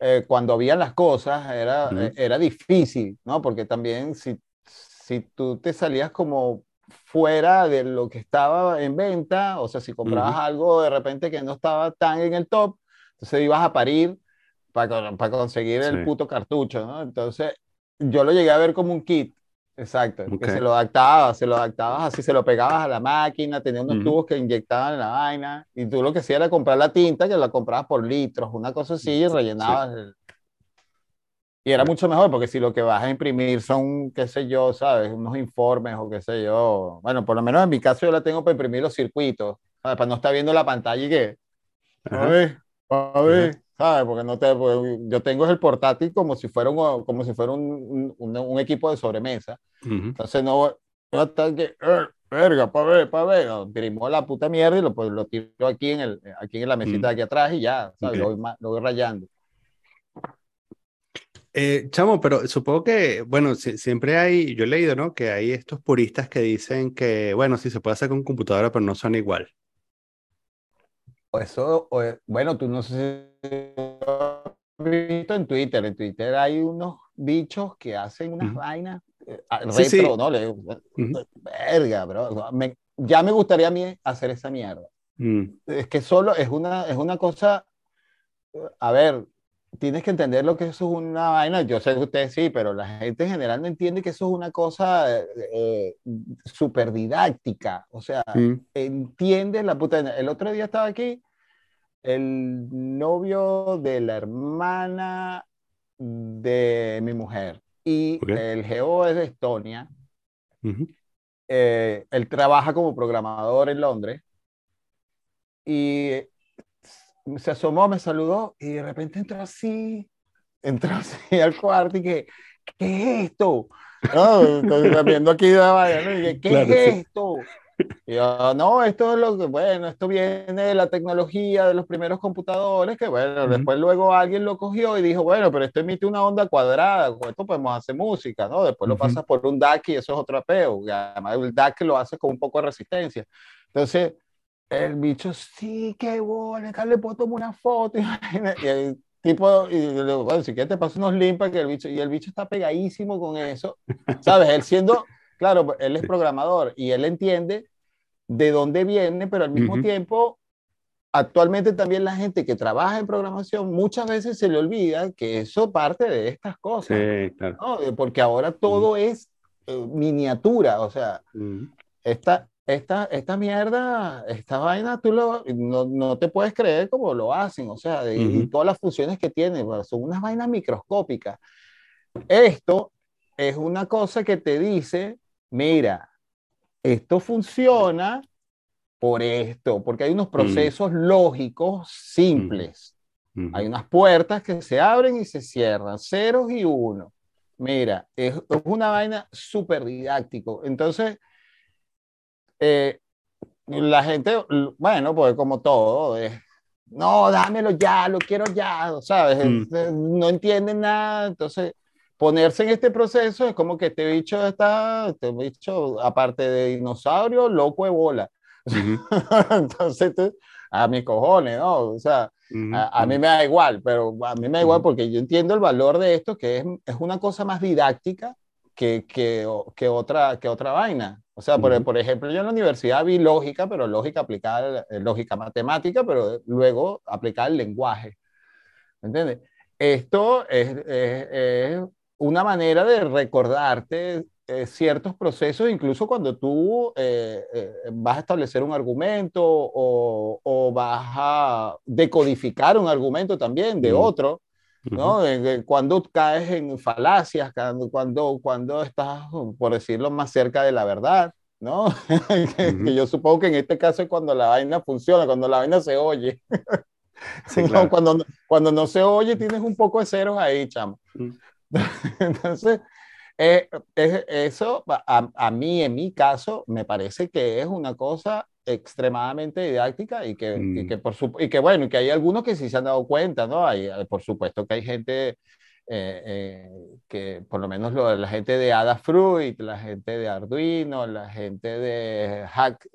eh, cuando habían las cosas era, Ujú. eh, era difícil, ¿no? Porque también si, si tú te salías como fuera de lo que estaba en venta, o sea, si comprabas algo de repente que no estaba tan en el top, entonces ibas a parir para, para conseguir el puto cartucho, ¿no? Entonces yo lo llegué a ver como un kit, exacto, Ok. que se lo adaptabas, se lo adaptabas así, se lo pegabas a la máquina, tenía unos Ujú. tubos que inyectaban en la vaina, y tú lo que hacías era comprar la tinta, que la comprabas por litros, una cosa así, y rellenabas. el- Y era mucho mejor, porque si lo que vas a imprimir son, qué sé yo, ¿sabes? Unos informes o qué sé yo. Bueno, por lo menos en mi caso yo la tengo para imprimir los circuitos, ¿sabes? Para no estar viendo la pantalla y que, a ver, a ver, ¿sabes? Porque no te, porque yo tengo el portátil como si fuera un, como si fuera un, un, un equipo de sobremesa. Ujú. Entonces no voy no estar que, "Eh, verga, para ver, para ver. Imprimo la puta mierda y lo, pues, lo tiro aquí en, el, aquí en la mesita de aquí atrás y ya, ¿sabes? Ok. Lo, voy, lo voy rayando. Eh, chamo, pero supongo que, bueno, si- siempre hay, yo he leído, ¿no? Que hay estos puristas que dicen que, bueno, sí se puede hacer con computadora, pero no son igual. O eso, o, bueno, tú no sé si has visto en Twitter. En Twitter hay unos bichos que hacen unas Ujú. vainas eh, retro, Sí, sí. ¿no? Le- Ujú. verga, bro. Me- ya me gustaría a mí hacer esa mierda. Mm, Es que solo es una, es una cosa, eh, a ver, tienes que entender lo que eso es una vaina. Yo sé que ustedes sí, pero la gente en general no entiende que eso es una cosa eh, eh, súper didáctica. O sea, entiendes la puta. El otro día estaba aquí el novio de la hermana de mi mujer y Ok. el geo es de Estonia. ujú. Eh, él trabaja como programador en Londres y se asomó, me saludó y de repente entró así, entró así al cuarto y que, ¿qué es esto? No, entonces, viendo aquí de vaina, ¿no? Y que, ¿qué Claro, es sí. esto? Y yo, no, esto es lo que, bueno, esto viene de la tecnología de los primeros computadores, que bueno, Ujú. después luego alguien lo cogió y dijo, bueno, pero esto emite una onda cuadrada, con esto podemos hacer música, ¿no? Después lo Ujú. pasas por un DAC y eso es otro apeo, y además el DAC lo hace con un poco de resistencia. Entonces, el bicho, sí, qué bueno, le puedo tomar una foto. Y el tipo, y le digo, bueno, si quieres te paso unos limpas, que el bicho, y el bicho está pegadísimo con eso, ¿sabes? Él siendo, claro, él es programador y él entiende de dónde viene, pero al mismo Ujú. tiempo, actualmente también la gente que trabaja en programación muchas veces se le olvida que eso parte de estas cosas, Sí, claro. ¿no? Porque ahora todo es eh, miniatura, o sea, Ujú. esta, esta, esta mierda, esta vaina, tú lo, no, no te puedes creer cómo lo hacen, o sea, y, y Ujú. todas las funciones que tienen, bueno, son unas vainas microscópicas. Esto es una cosa que te dice, mira, esto funciona por esto, porque hay unos procesos lógicos simples. Ujú. Hay unas puertas que se abren y se cierran, ceros y uno. Mira, es, es una vaina súper didáctico. Entonces, eh, la gente, bueno, pues como todo, es, no, dámelo ya, lo quiero ya, ¿sabes? Mm. Es- No entienden nada. Entonces, ponerse en este proceso es como que este bicho está, este bicho, aparte de dinosaurio, loco de bola. Ujú. Entonces, tú, a mis cojones, ¿no? O sea, Ujú. a, a mí me da igual, pero a mí me da igual porque yo entiendo el valor de esto, que es, es una cosa más didáctica que, que, que otra, que otra vaina. O sea, por, por ejemplo, yo en la universidad vi lógica, pero lógica aplicada, eh, lógica matemática, pero luego aplicada al lenguaje. ¿Me entiendes? Esto es, es- es una manera de recordarte eh, ciertos procesos, incluso cuando tú eh, eh, vas a establecer un argumento o, o, vas a decodificar un argumento también de otro, ¿no? Cuando caes en falacias, cuando, cuando, estás, por decirlo, más cerca de la verdad, ¿no? que, yo supongo que en este caso es cuando la vaina funciona, cuando la vaina se oye. cuando, cuando no se oye, tienes un poco de ceros ahí, chamo. Entonces, eh, eso a, a, mí, en mi caso, me parece que es una cosa extremadamente didáctica y que, y mm. que, por su, y que bueno, y que hay algunos que sí se han dado cuenta, ¿no? Hay, eh, por supuesto que hay gente eh, eh, que, por lo menos lo, la gente de Adafruit, la gente de Arduino, la gente de Hack,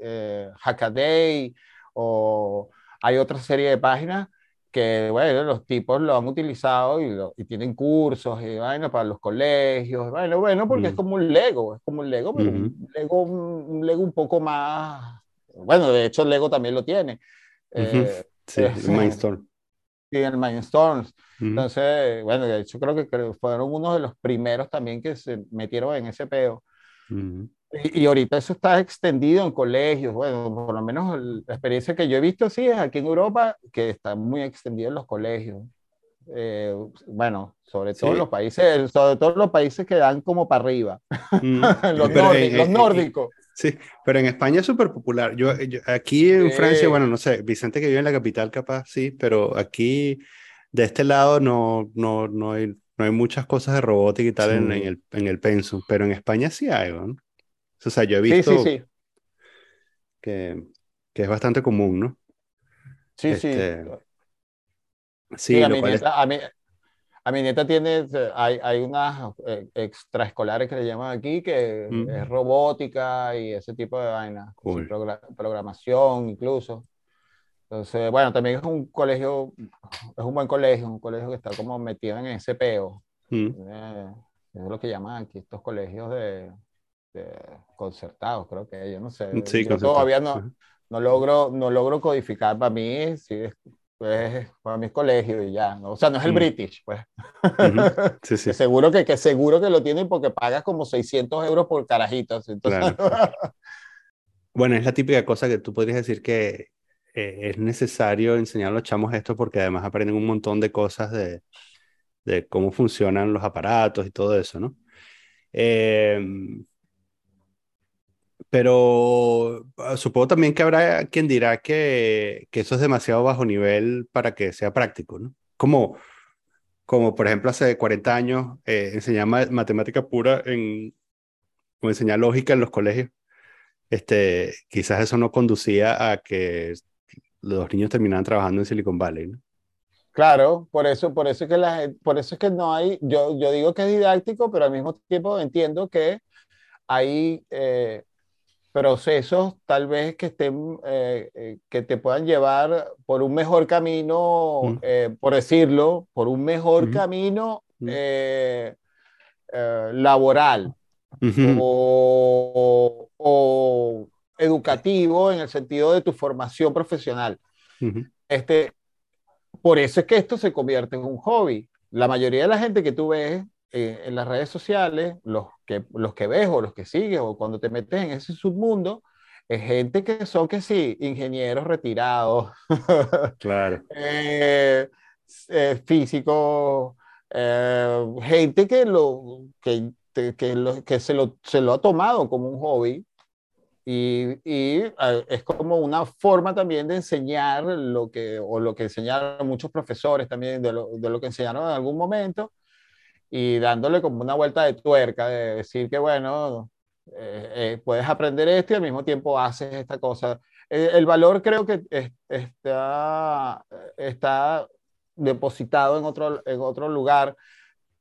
Hackaday, o hay otra serie de páginas que, bueno, los tipos lo han utilizado y, lo, y tienen cursos y bueno, para los colegios. Bueno, bueno, porque es como un Lego, es como un Lego, pero un, Lego, un, Lego un poco más. Bueno, de hecho, Lego también lo tiene. Eh, sí, el Mindstorm. Sí, el Mindstorm. Entonces, bueno, de hecho, creo que fueron uno de los primeros también que se metieron en ese peo. Y, ahorita eso está extendido en colegios, bueno, por lo menos la experiencia que yo he visto, sí, es aquí en Europa, que está muy extendido en los colegios. Eh, bueno, sobre todo los países, sobre todo los países que dan como para arriba, mm. los, nórdicos, Sí, pero en España es súper popular. Yo, aquí en Francia, bueno, no sé, Vicente que vive en la capital capaz, sí, pero aquí de este lado no, no, no, hay, no hay muchas cosas de robótica y tal en, el, en el pensum, pero en España sí hay, ¿no? O sea, yo he visto Que, que, es bastante común, ¿no? Sí, sí. Este, sí, a, mi, a, mi nieta, tiene, hay, hay unas eh, extraescolares que le llaman aquí, que es robótica y ese tipo de vainas, programación incluso. Entonces, bueno, también es un colegio, es un buen colegio, un colegio que está como metido en ese peo. Eh, es lo que llaman aquí estos colegios de, concertados, creo que yo no sé. Sí, yo todavía no, no, logro, no logro codificar para mí, sí, pues, para mis colegios y ya. O sea, no es el mm. British, pues. sí, sí. seguro que, que, seguro que lo tienen porque pagas como 600 euros por carajitos. Entonces... bueno, es la típica cosa que tú podrías decir que eh, es necesario enseñar a los chamos esto porque además aprenden un montón de cosas de, de cómo funcionan los aparatos y todo eso, ¿no? Eh, pero ah, supongo también que habrá quien dirá que, que, eso es demasiado bajo nivel para que sea práctico, ¿no? Como, como por ejemplo hace 40 años eh, enseñar matemática pura en, o enseñar lógica en los colegios. Este, quizás eso no conducía a que los niños terminaran trabajando en Silicon Valley, ¿no? Claro, por eso, por eso es que la, por eso es que no hay, yo, yo digo que es didáctico, pero al mismo tiempo entiendo que hay eh, procesos tal vez que estén, eh, eh, que te puedan llevar por un mejor camino, mm. eh, por decirlo, por un mejor camino mm. laboral o, o, educativo en el sentido de tu formación profesional. este, por eso es que esto se convierte en un hobby. La mayoría de la gente que tú ves eh, en las redes sociales, los que, los que ves o los que sigues o cuando te metes en ese submundo, es gente que son que sí, ingenieros retirados, claro. eh, eh, físicos, eh, gente que, lo, que, que, lo, que se, lo, se lo ha tomado como un hobby y, y es como una forma también de enseñar lo que, o lo que enseñaron muchos profesores también, de lo, de lo que enseñaron en algún momento, y dándole como una vuelta de tuerca, de decir que, bueno, eh, eh, puedes aprender esto y al mismo tiempo haces esta cosa. Eh, el valor creo que está, está depositado en otro, en otro lugar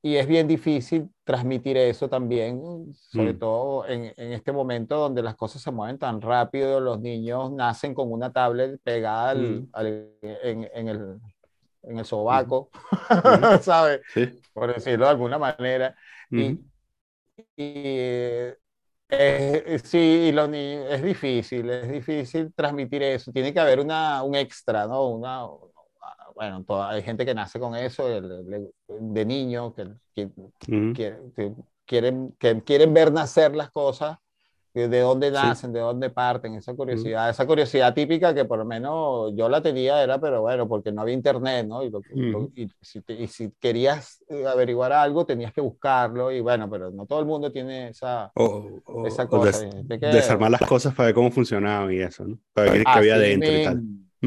y es bien difícil transmitir eso también, sobre mm. todo en, en, este momento donde las cosas se mueven tan rápido, los niños nacen con una tablet pegada al, mm. en, en, el, en el sobaco, ¿sabes? Por decirlo de alguna manera. Y, y sí, los niños, es difícil, es difícil transmitir eso. Tiene que haber una, un extra, ¿no? Una, bueno, hay gente que nace con eso de, niño, que, que, quieren, que quieren ver nacer las cosas, de dónde nacen, de dónde parten, esa curiosidad, esa curiosidad típica que por lo menos yo la tenía era, pero bueno, porque no había internet, ¿no? Y, y, si, y si, querías eh, averiguar algo, tenías que buscarlo, y bueno, pero no todo el mundo tiene esa, esa cosa. desarmar las cosas para ver cómo funcionaban y eso, ¿no? Para ver qué había dentro y tal.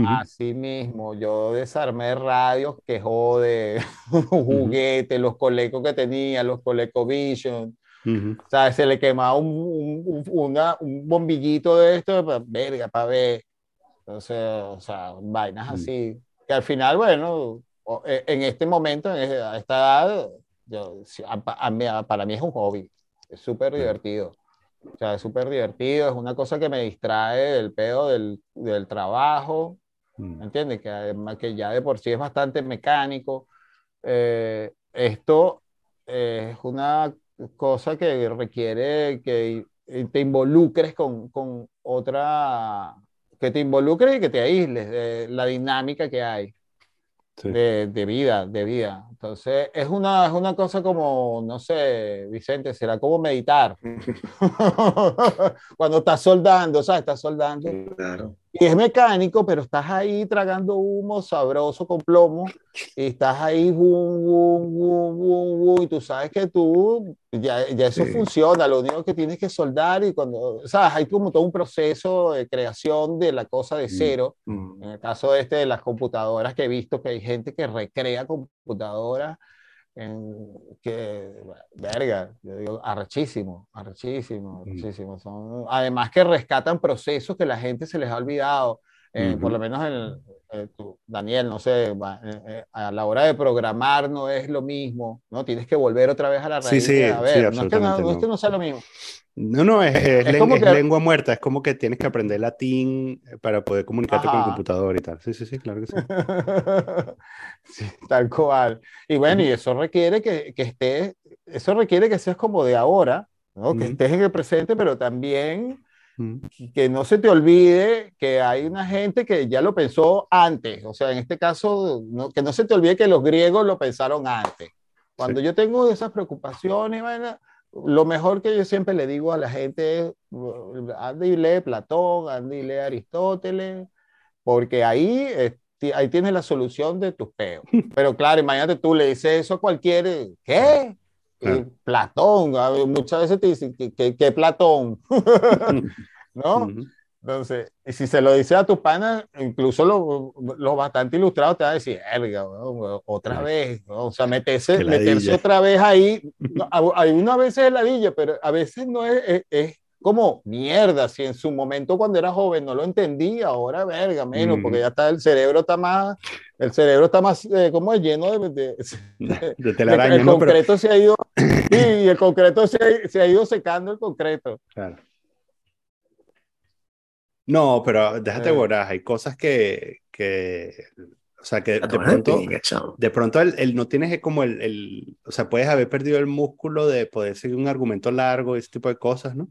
Así mismo, yo desarmé radios que jode, juguetes, los colecos que tenía, los ColecoVision. O sea, se le quemaba un, un, una, un bombillito de esto, para, verga, para ver. Entonces, o sea, vainas así. Que al final, bueno, e, en este momento, en esta edad, yo, para mí es un hobby. Es súper divertido. O sea, es súper divertido, es una cosa que me distrae del pedo del, del trabajo, Mm. ¿entiendes? Que, además, que ya de por sí es bastante mecánico. Eh, esto es una cosa que requiere que te involucres con, con, otra, que te involucres y que te aísles de la dinámica que hay de, de, vida, de vida. Entonces, es una, es una cosa como, no sé, Vicente, será como meditar. Cuando estás soldando, ¿sabes? Estás soldando. Claro. Y es mecánico, pero estás ahí tragando humo sabroso con plomo y estás ahí, y tú sabes que tú, ya, ya eso funciona, lo único que tienes que soldar y cuando, sabes, hay como todo un proceso de creación de la cosa de mm, cero. Mm. En el caso este de las computadoras que he visto que hay gente que recrea computadoras en, que, verga, yo digo, arrechísimo, arrechísimo, mm. arrechísimo. Son, además que rescatan procesos que la gente se les ha olvidado. Eh, por lo menos el, eh, Daniel, no sé, eh, a la hora de programar no es lo mismo, ¿no? Tienes que volver otra vez a la raíz. Sí, sí, a ver, no, es que no, no, es que no sea lo mismo. No, no, es, lengua muerta, es como que tienes que aprender latín eh, para poder comunicarte con el computador y tal. Sí, sí, sí, claro que sí. sí tal cual. Y bueno, y eso requiere que, que estés, eso requiere que seas como de ahora, ¿no? Que estés en el presente, pero también que no se te olvide que hay una gente que ya lo pensó antes. O sea, en este caso, que no se te olvide que los griegos lo pensaron antes. Cuando yo tengo esas preocupaciones, bueno, lo mejor que yo siempre le digo a la gente es, anda y lee Platón, anda y lee Aristóteles, porque ahí, ahí tienes la solución de tus peos. Pero claro, imagínate tú le dices eso a cualquiera, ¿qué? Platón, muchas veces te dicen, ¿qué, qué, Platón? ¿No? Entonces, y si se lo dice a tus panas, incluso los lo bastante ilustrados te van a decir, erga, otra vez, o sea, meterse, meterse otra vez ahí. hay una vez es ladilla, pero a veces no es, es, como mierda. Si en su momento cuando era joven no lo entendía, ahora verga, menos, porque ya está el cerebro está más, el cerebro está más, eh, como es lleno de, de, de, telaraña. El concreto se ha ido, sí, el concreto se ha, se ha ido secando el concreto. Claro. No, pero déjate eh. hay cosas que, que, o sea, que de pronto, de pronto el, no tienes como el, el, o sea, puedes haber perdido el músculo de poder seguir un argumento largo, ese tipo de cosas, ¿no?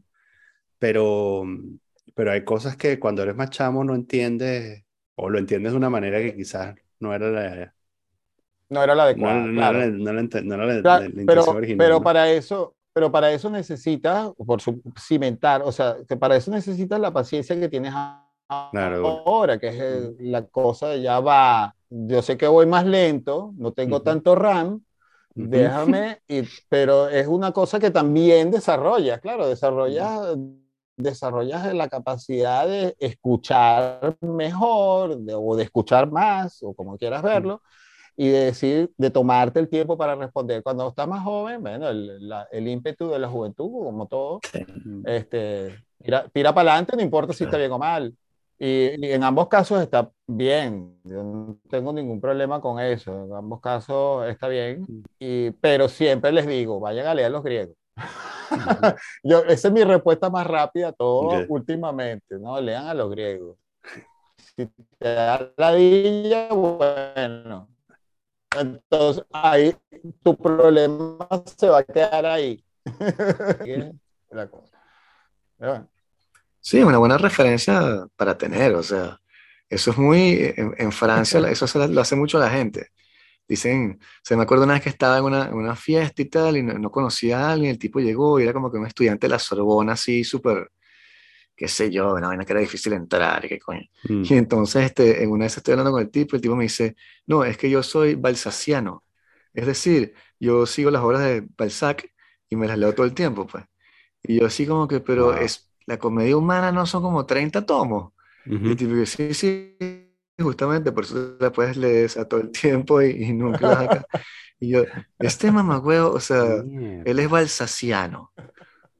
Pero, pero hay cosas que cuando eres más chamo no entiendes, o lo entiendes de una manera que quizás no era la... No era la adecuada. No, claro. no, no, era la, pero, original. Pero para eso, pero para eso necesitas, por su, cimentar, o sea, que para eso necesitas la paciencia que tienes ahora, que es la cosa, ya va, yo sé que voy más lento, no tengo tanto RAM, déjame, y, pero es una cosa que también desarrollas, claro, desarrollas, desarrollas la capacidad de escuchar mejor o de escuchar más, o como quieras verlo y de decir, de tomarte el tiempo para responder. Cuando estás más joven, bueno, el, el ímpetu de la juventud, como todo, este, tira, tira para adelante, no importa si está bien o mal. Y, en ambos casos está bien, yo no tengo ningún problema con eso, en ambos casos está bien, y, pero siempre les digo, vayan a leer los griegos. yo, esa es mi respuesta más rápida a todo últimamente, ¿no? Lean a los griegos. Si te da la villa, bueno, entonces, ahí tu problema se va a quedar ahí. Sí, una buena referencia para tener, o sea, eso es muy, en, Francia eso lo hace mucho la gente. Dicen, se me acuerdo una vez que estaba en una, en una fiesta y tal, y no, no, conocía a alguien, el tipo llegó y era como que un estudiante de la Sorbona así, súper, qué sé yo, una vaina que era difícil entrar, y qué coño. Mm. Y entonces, este, en una vez estoy hablando con el tipo, el tipo me dice, no, es que yo soy balsaciano, es decir, yo sigo las obras de Balzac y me las leo todo el tiempo, pues. Y yo así como que, pero es, la comedia humana no son como 30 tomos. Y el tipo, sí, sí, justamente por eso la puedes leer a todo el tiempo y, nunca la sacas. Y yo, este mamagüeo, o sea, él es balsaciano.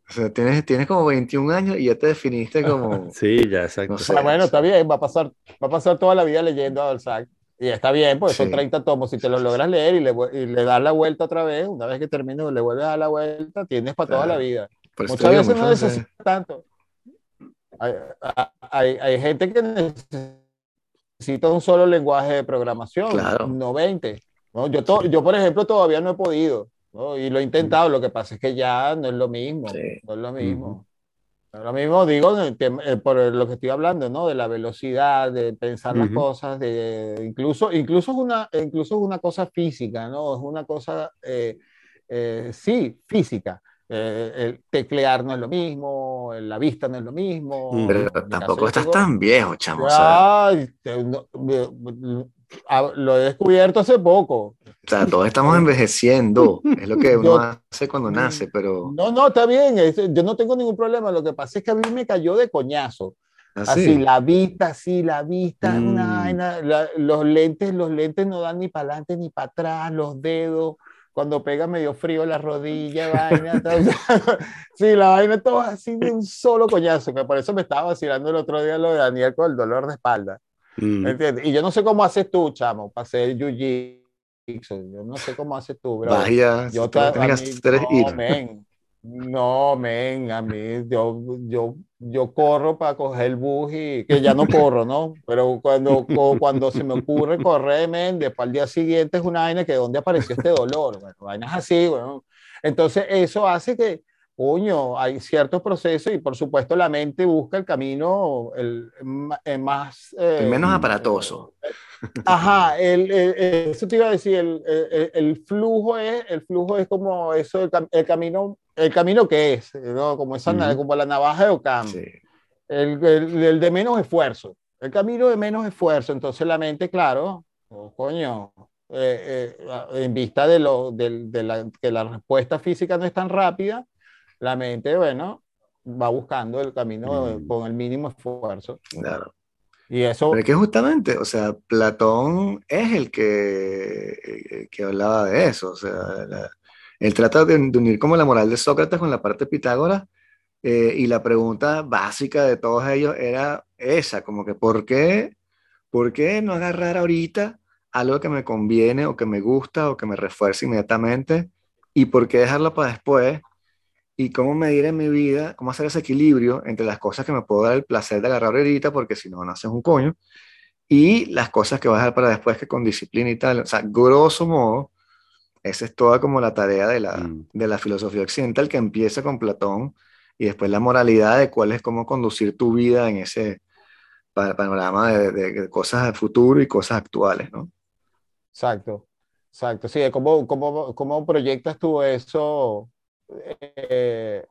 O sea, tienes, tienes como 21 años y ya te definiste como... Sí, ya, exacto. Ah, bueno, está bien, va a, pasar, va a pasar toda la vida leyendo a Balzac. Y está bien, porque son 30 tomos. Si te los logras leer y le, y le das la vuelta otra vez, una vez que termines, le vuelves a dar la vuelta, tienes para toda la vida. Muchas veces no necesitas tanto. Hay, hay, hay, gente que necesita un solo lenguaje de programación, claro. no 20. ¿no? Yo, to, yo, por ejemplo, todavía no he podido. ¿no? Y lo he intentado, lo que pasa es que ya no es lo mismo. Sí. No es lo mismo. Uh -huh. Lo mismo digo eh, por lo que estoy hablando, ¿no? De la velocidad, de pensar uh -huh. las cosas, de incluso, incluso es una, incluso es una cosa física, ¿no? Es una cosa, eh, eh, sí, física. Eh, el teclear no es lo mismo, la vista no es lo mismo. Pero tampoco estás tan viejo, chamo. Te, no, lo he descubierto hace poco. O sea, todos estamos envejeciendo, es lo que uno yo, hace cuando nace, pero... No, no, está bien, yo no tengo ningún problema, lo que pasa es que a mí me cayó de coñazo. ¿Ah, así, sí? la vista, sí, la vista, mm. una, una, la, los lentes, los lentes no dan ni para adelante ni para atrás, los dedos, cuando pega medio frío la rodilla, vaina, sí, la vaina todo así de un solo coñazo, que por eso me estaba vacilando el otro día lo de Daniel con el dolor de espalda. Mm. ¿Entiendes? Y yo no sé cómo haces tú, chamo, para hacer jiu Yo no sé cómo haces tú, bro. Vaya, yo te, a mí, no, men, no, men, a mí, yo, yo, yo corro para coger el bus y que ya no corro, ¿no? Pero cuando, cuando se me ocurre correr, men, después al día siguiente es una vaina que ¿dónde apareció este dolor? Bueno, vainas así, bueno. Entonces, eso hace que, coño, hay ciertos procesos y por supuesto la mente busca el camino el, el más... Eh, el menos aparatoso. Ajá, el, el, eso te iba a decir, el, flujo es, el flujo es como eso, el, camino, el camino que es, ¿no? como, esa, uh -huh. como la navaja de Ocam, sí. el, de menos esfuerzo, el camino de menos esfuerzo, entonces la mente, claro, oh, coño, eh, eh, en vista de, lo, de, de la, que la respuesta física no es tan rápida, la mente, bueno, va buscando el camino mm. con el mínimo esfuerzo. Claro. Y eso... Pero es que justamente, o sea, Platón es el que, que hablaba de eso, o sea, la, él trata de, unir como la moral de Sócrates con la parte de Pitágoras, eh, y la pregunta básica de todos ellos era esa, como que ¿por qué, ¿por qué no agarrar ahorita algo que me conviene o que me gusta o que me refuerce inmediatamente? ¿Y por qué dejarlo para después? y cómo medir en mi vida, cómo hacer ese equilibrio entre las cosas que me puedo dar el placer de agarrar ahorita, porque si no, no haces un coño, y las cosas que vas a dar para después, que con disciplina y tal. O sea, grosso modo, esa es toda como la tarea de la, mm. de la filosofía occidental que empieza con Platón y después la moralidad de cuál es cómo conducir tu vida en ese panorama de, de, de cosas del futuro y cosas actuales, ¿no? Exacto, exacto. Sí, ¿cómo, cómo, cómo proyectas tú eso eh,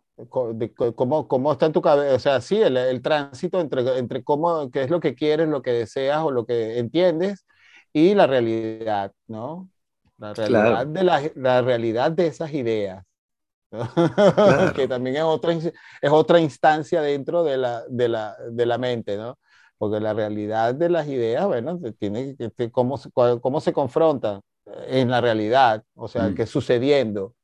cómo, cómo está en tu cabeza, o sea, sí, el, el, tránsito entre, entre cómo, qué es lo que quieres, lo que deseas o lo que entiendes y la realidad, ¿no? La realidad, claro. de, la, la, realidad de esas ideas. Claro. que también es otra, es otra instancia dentro de la, de, la, de la mente, ¿no? Porque la realidad de las ideas, bueno, tiene que, cómo, cómo se confrontan en la realidad, o sea, mm. qué sucediendo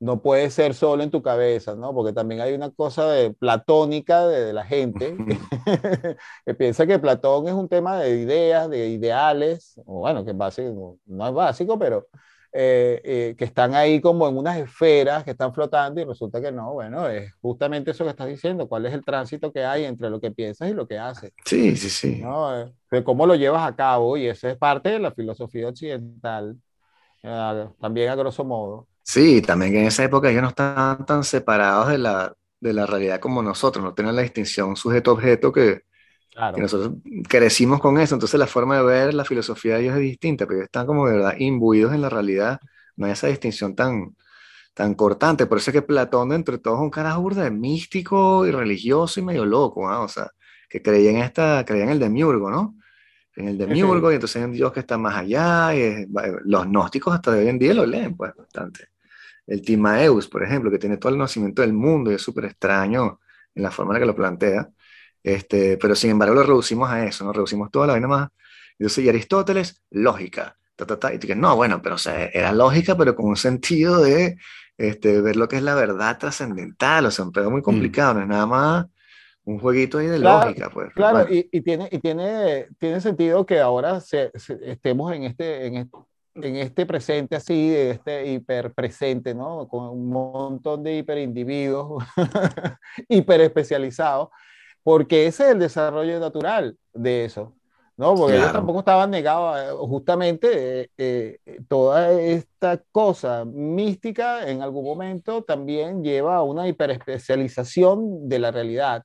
no puede ser solo en tu cabeza, ¿no? Porque también hay una cosa de platónica de, de la gente que, que, piensa que Platón es un tema de ideas, de ideales, o bueno, que es básico, no es básico, pero eh, eh, que están ahí como en unas esferas que están flotando y resulta que no, bueno, es justamente eso que estás diciendo, cuál es el tránsito que hay entre lo que piensas y lo que haces. Sí, sí, sí. ¿no? De cómo lo llevas a cabo y eso es parte de la filosofía occidental, eh, también a grosso modo. Sí, también que en esa época ellos no estaban tan separados de la, de la realidad como nosotros, no tenían la distinción sujeto-objeto que, Claro. Y nosotros crecimos con eso, entonces la forma de ver la filosofía de Dios es distinta, pero están como de verdad imbuidos en la realidad, no hay esa distinción tan, tan cortante. Por eso es que Platón, entre todos, es un carajo burda de místico y religioso y medio loco, ¿ah? o sea, que creía en, esta, creía en el demiurgo, ¿no? En el demiurgo, y entonces en Dios que está más allá, y los gnósticos hasta de hoy en día lo leen, pues, bastante. El Timaeus, por ejemplo, que tiene todo el conocimiento del mundo y es súper extraño en la forma en la que lo plantea, este, pero sin embargo lo reducimos a eso, ¿no? Reducimos toda la vaina más. Entonces, y Aristóteles, lógica. y tú que no, bueno, pero o sea, era lógica, pero con un sentido de este, ver lo que es la verdad trascendental, o sea, un pedo muy mm. complicado, no es nada más un jueguito ahí de lógica, pues. Claro, y, y, tiene, y tiene, tiene sentido que ahora se, estemos en este, en este, en este presente así, este hiperpresente, ¿no? Con un montón de hiperindividuos, hiper especializados, porque ese es el desarrollo natural de eso. ¿no? Porque ellos tampoco estaban negados, eh, justamente eh, eh, toda esta cosa mística en algún momento también lleva a una hiperespecialización de la realidad,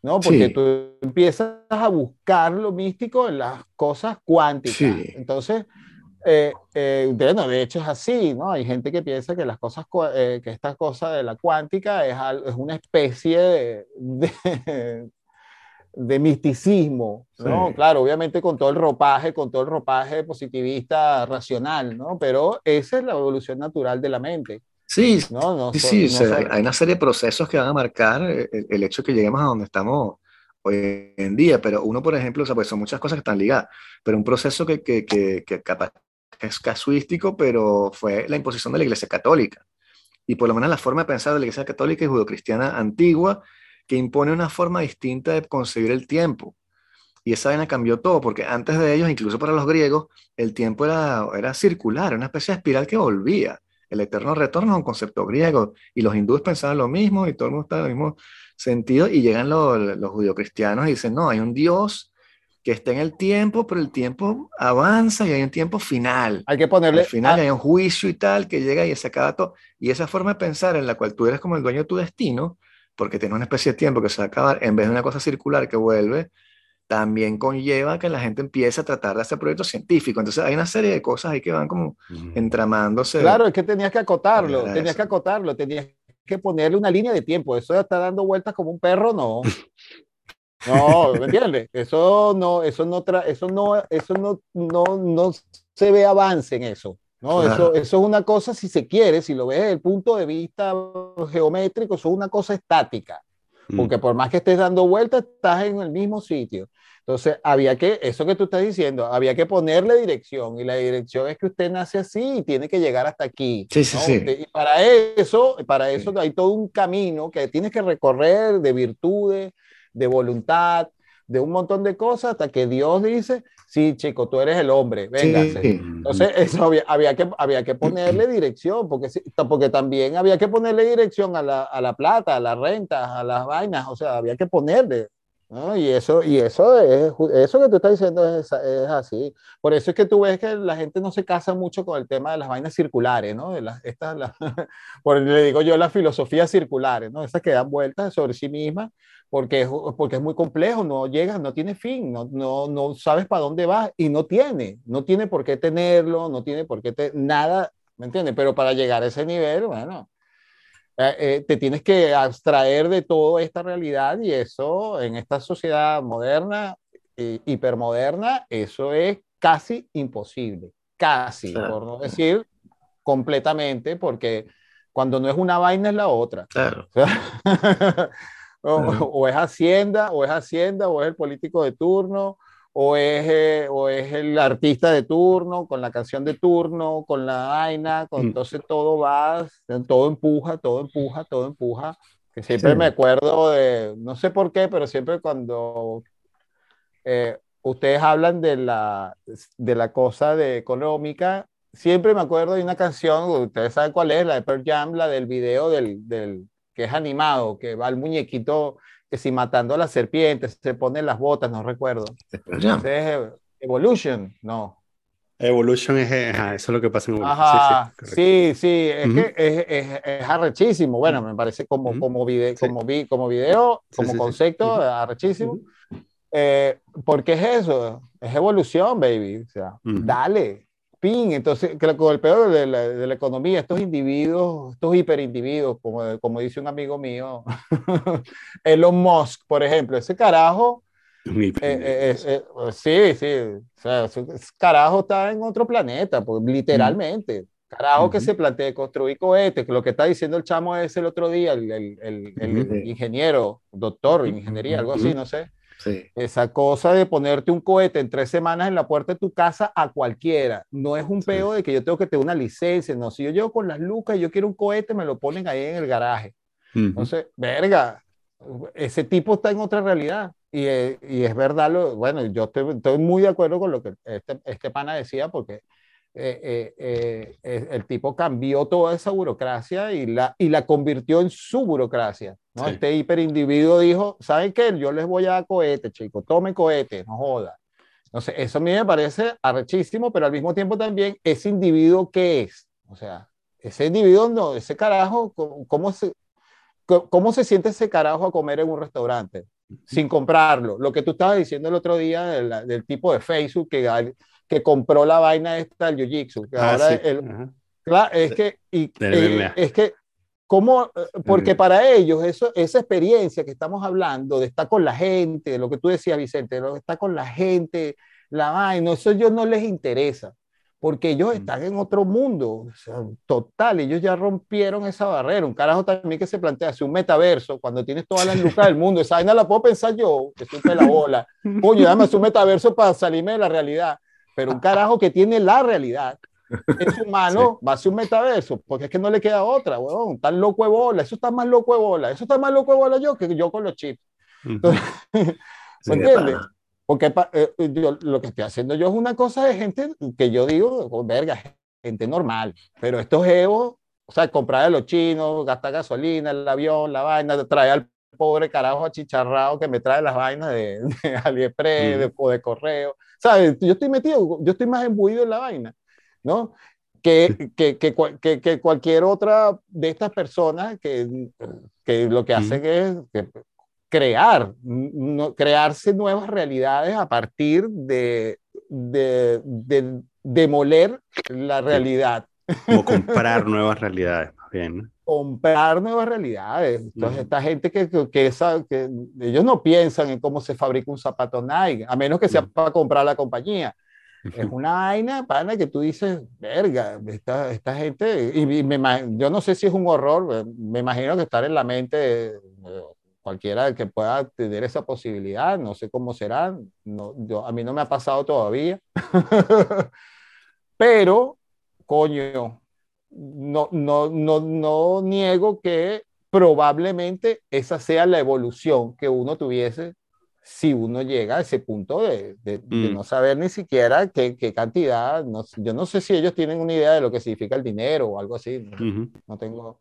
¿no? Porque tú empiezas a buscar lo místico en las cosas cuánticas. Entonces, bueno, de hecho es así, ¿no? Hay gente que piensa que las cosas, que esta cosa de la cuántica es, es una especie de de misticismo, ¿no? Claro, obviamente con todo el ropaje, con todo el ropaje positivista racional, ¿no? Pero esa es la evolución natural de la mente. Sí, no, sí, sí hay una serie de procesos que van a marcar el, hecho de que lleguemos a donde estamos hoy en día, pero uno, por ejemplo, o sea, pues son muchas cosas que están ligadas, pero un proceso que, que, que, que capaz es casuístico, pero fue la imposición de la Iglesia Católica. Y por lo menos la forma de pensar de la Iglesia Católica y judeocristiana antigua que impone una forma distinta de concebir el tiempo. Y esa vaina cambió todo, porque antes de ellos, incluso para los griegos, el tiempo era, era circular, una especie de espiral que volvía. El eterno retorno es un concepto griego, y los hindúes pensaban lo mismo, y todo el mundo estaba en el mismo sentido, y llegan los, los judio-cristianos y dicen, no, hay un Dios que está en el tiempo, pero el tiempo avanza y hay un tiempo final. Hay que ponerle... Al final hay un juicio y tal que llega y se acaba todo. Y esa forma de pensar en la cual tú eres como el dueño de tu destino, porque tiene una especie de tiempo que se va a acabar, en vez de una cosa circular que vuelve, también conlleva que la gente empiece a tratar de hacer proyectos científicos. Entonces hay una serie de cosas ahí que van como entramándose. Claro, es que tenías que acotarlo, tenías que acotarlo, tenías que ponerle una línea de tiempo. Eso está dando vueltas como un perro, no. No, ¿me entiendes? Eso no, eso no, eso no, eso no, no, no se ve avance en eso. No, eso, eso es una cosa, si se quiere, si lo ves desde el punto de vista geométrico, eso es una cosa estática, mm. porque por más que estés dando vueltas, estás en el mismo sitio. Entonces, había que, eso que tú estás diciendo, había que ponerle dirección, y la dirección es que usted nace así y tiene que llegar hasta aquí. Sí, sí, sí. Y para eso, para eso hay todo un camino que tienes que recorrer de virtudes, de voluntad, de un montón de cosas, hasta que Dios dice, sí, chico, tú eres el hombre, véngase. Entonces, eso había, que, había que ponerle dirección, porque, porque también había que ponerle dirección a la, a la plata, a las rentas, a las vainas, o sea, había que ponerle. ¿No? Y, eso, y eso, es, eso que tú estás diciendo es, es, así. Por eso es que tú ves que la gente no se casa mucho con el tema de las vainas circulares, ¿no? De las, estas, por, le digo yo las filosofías circulares, ¿no? Esas que dan vueltas sobre sí mismas porque es, porque es muy complejo, no llegas, no tiene fin, no, no, no sabes para dónde vas y no tiene, no tiene por qué tenerlo, no tiene por qué te, nada, ¿me entiendes? Pero para llegar a ese nivel, bueno, eh, eh, te tienes que abstraer de toda esta realidad y eso en esta sociedad moderna, eh, hipermoderna, eso es casi imposible, casi, por no decir completamente, porque cuando no es una vaina es la otra. Claro. O, es Hacienda, o es Hacienda, o es el político de turno, o es, eh, o es el artista de turno, con la canción de turno, con la vaina, con, mm. entonces todo va, todo empuja, todo empuja, todo empuja. Que siempre me acuerdo de, no sé por qué, pero siempre cuando eh, ustedes hablan de la, de la cosa de económica, siempre me acuerdo de una canción, ustedes saben cuál es, la de Pearl Jam, la del video del, del que es animado, que va el muñequito que si matando a las serpientes se pone las botas, no recuerdo. Entonces, Evolution, no. Evolution es, eso es lo que pasa en Evolution. Ajá, sí, sí, es que es, es, arrechísimo. Bueno, me parece como, como, video, como, vi, como video, como concepto, arrechísimo. Eh, ¿Por qué es eso? Es evolución, baby. O sea, dale, pin. Entonces, que con el peor de la, de la economía, estos individuos, estos hiperindividuos, como, como dice un amigo mío, Elon Musk, por ejemplo, ese carajo, eh, eh, eh, sí, sí, o sea, ese carajo está en otro planeta, pues, literalmente. Carajo que se plantee construir cohetes, que lo que está diciendo el chamo es el otro día, el, el- el- el Ujú. ingeniero, doctor, ingeniería, algo así, no sé. Sí. Esa cosa de ponerte un cohete en tres semanas en la puerta de tu casa a cualquiera. No es un Sí. peo de que yo tengo que tener una licencia. No, si yo llego con las lucas y yo quiero un cohete, me lo ponen ahí en el garaje. ujú. Entonces, verga, ese tipo está en otra realidad. Y, eh, y es verdad, lo, bueno, yo estoy, estoy muy de acuerdo con lo que este, este pana decía, porque eh, eh, eh, el tipo cambió toda esa burocracia y la, y la convirtió en su burocracia. ¿no? Sí. Este hiperindividuo dijo, ¿saben qué? Yo les voy a dar cohete, chicos, tomen cohete, no joda. Entonces, eso a mí me parece arrechísimo, pero al mismo tiempo también, ese individuo, ¿qué es? O sea, ese individuo, no, ese carajo, ¿cómo, cómo se, ¿Cómo se siente ese carajo a comer en un restaurante sin comprarlo? Lo que tú estabas diciendo el otro día del, del tipo de Facebook que, que compró la vaina esta del Jiu-Jitsu. Ah, ahora sí. el- claro, es que, y, eh, es que, ¿cómo? Eh, Porque para ellos eso, esa experiencia que estamos hablando de estar con la gente, lo que tú decías, Vicente, lo de estar con la gente, la vaina, eso a ellos no les interesa porque ellos están en otro mundo, o sea, total, ellos ya rompieron esa barrera. Un carajo también que se plantea hacer un metaverso cuando tienes todas las lucas del mundo. Esa vaina la puedo pensar yo, que soy la bola. Coño, dame un metaverso para salirme de la realidad. Pero un carajo que tiene la realidad, es humano, va a ser un metaverso, porque es que no le queda otra, weón. Tan loco de bola, eso está más loco de bola, eso está más loco de bola yo que yo con los chips. Ujú. Sí, ¿Me de entiendes? Porque pa- eh, yo, lo que estoy haciendo yo es una cosa de gente que yo digo, oh, verga, gente normal. Pero estos evos, o sea, comprar a los chinos, gastar gasolina, el avión, la vaina, traer al pobre carajo achicharrado que me trae las vainas de, de AliExpress Mm. de- o de correo. ¿Sabes? Yo estoy metido, yo estoy más embuido en la vaina, ¿no? Que, que, que, que, cualquier otra de estas personas que, que lo que hacen es crear, no, crearse nuevas realidades a partir de, de, de demoler la realidad, Como comprar nuevas realidades, bien. comprar nuevas realidades. Entonces, Ujú. esta gente que, que, que esa- que ellos no piensan en cómo se fabrica un zapato Nike, a menos que sea Ujú. para comprar la compañía. Es una vaina, pana, que tú dices, verga, esta, esta gente, y, y me yo no sé si es un horror, eh, me imagino que estar en la mente de, de cualquiera que pueda tener esa posibilidad, no sé cómo será, no, yo, a mí no me ha pasado todavía, pero, coño, no, no, no, no niego que probablemente esa sea la evolución que uno tuviese si uno llega a ese punto de, de, de Mm. no saber ni siquiera qué, qué cantidad, no, sé- yo no sé si ellos tienen una idea de lo que significa el dinero o algo así, no, Ujú. no tengo,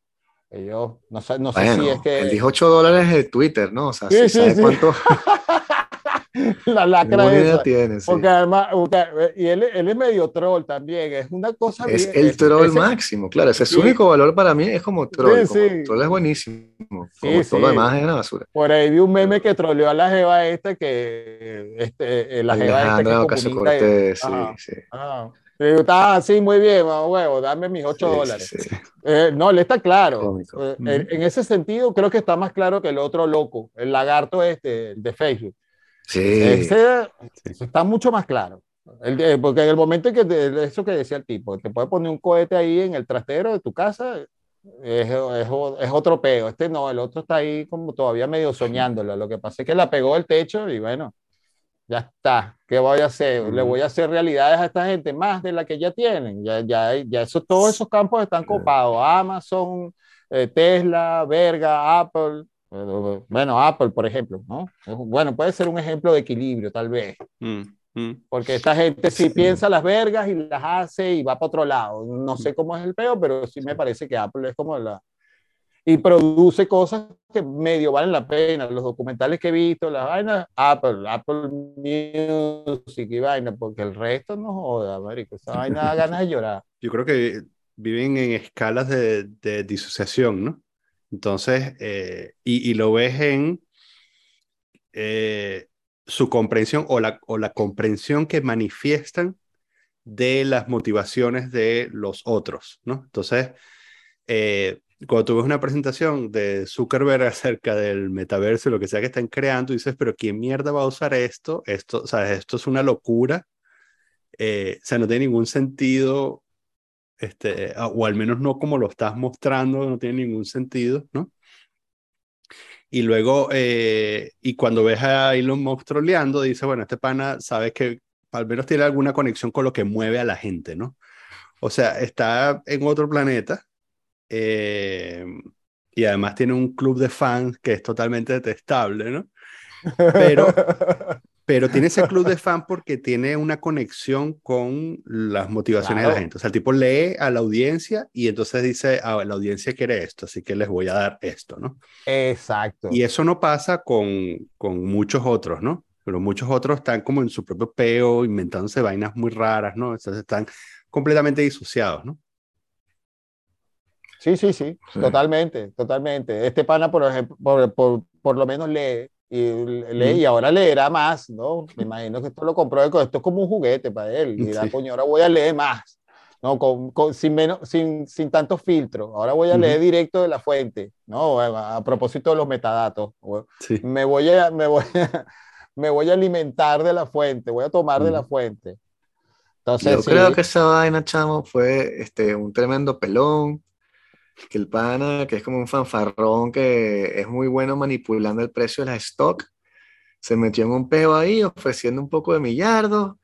ellos, no, sé- no sé Bueno, si es que él dijo 8 dólares de Twitter, ¿no? O sea, Sí, sí, sí, sabe sí. cuánto la lacra esa. tiene. sí. Porque además, porque- y él, él es medio troll también, es una cosa Es bien- el troll máximo, claro. Ese es su único valor para mí, es como troll. Sí, como sí. troll es buenísimo. Como todo lo demás es una basura. Por ahí vi un meme que troleó a la jeva esta que este, eh, la jeva esta que es le digo, "Ah, sí, muy bien, mamá huevo, dame mis 8 Sí, sí, dólares. sí. Eh, no, le está claro. Eh, Ujú. en, en ese sentido, creo que está más claro que el otro loco, el lagarto este, el de Facebook. Sí. Ese Sí. está mucho más claro. El de- porque en el momento en que te- eso que decía el tipo, te puede poner un cohete ahí en el trastero de tu casa, es, es, es otro peo. Este no, el otro está ahí como todavía medio soñándolo. Lo que pasa es que la pegó el techo y bueno, ya está. ¿Qué voy a hacer? Le voy a hacer realidades a esta gente más de la que ya tienen. Ya, ya, ya eso, todos esos campos están copados. Amazon, eh, Tesla, Verga, Apple. Bueno, Apple, por ejemplo, ¿no? Bueno, puede ser un ejemplo de equilibrio, tal vez. Mm, mm. Porque esta gente sí, Sí. piensa las vergas y las hace y va para otro lado. No sé cómo es el peo, pero sí me parece que Apple es como la... Y produce cosas que medio valen la pena. Los documentales que he visto, las vainas, Apple, Apple Music y vaina, porque el resto no joda, marico. Esa vaina da ganas de llorar. Yo creo que viven en escalas de, de disociación, ¿no? Entonces, eh, y, y lo ves en, eh, su comprensión o la, o la comprensión que manifiestan de las motivaciones de los otros, ¿no? Entonces, eh, cuando tú ves una presentación de Zuckerberg acerca del metaverso y lo que sea que están creando, dices, pero ¿quién mierda va a usar esto? Esto, o sea, esto es una locura. Eh, o sea, no tiene ningún sentido, este, o al menos no como lo estás mostrando, no tiene ningún sentido, ¿no? Y luego, eh, y cuando ves a Elon Musk troleando, dice, bueno, este pana sabe que al menos tiene alguna conexión con lo que mueve a la gente, ¿no? O sea, está en otro planeta eh, y además tiene un club de fans que es totalmente detestable, ¿no? Pero, pero tiene ese club de fans porque tiene una conexión con las motivaciones de la gente. O sea, el tipo lee a la audiencia y entonces dice, ah, la audiencia quiere esto, así que les voy a dar esto, ¿no? Exacto. Y eso no pasa con, con muchos otros, ¿no? Pero muchos otros están como en su propio peo, inventándose vainas muy raras, ¿no? Entonces están completamente disociados, ¿no? Sí, sí, sí, totalmente, totalmente. Este pana, por ejemplo, por, por, por lo menos lee y lee y ahora leerá más, ¿no? Me imagino que esto lo compró, esto es como un juguete para él. Y dirá, coño, ahora voy a leer más, ¿no? Con, con, sin, menos, sin, sin tantos filtros. Ahora voy a leer directo de la fuente, ¿no? A, a propósito de los metadatos. Sí. Me, voy a, me, voy a, me voy a alimentar de la fuente, voy a tomar de la fuente. Entonces, Yo sí, creo que esa vaina, chamo, fue este, un tremendo pelón. Que el pana, que es como un fanfarrón, que es muy bueno manipulando el precio de las stock, se metió en un peo ahí ofreciendo un poco de millardos.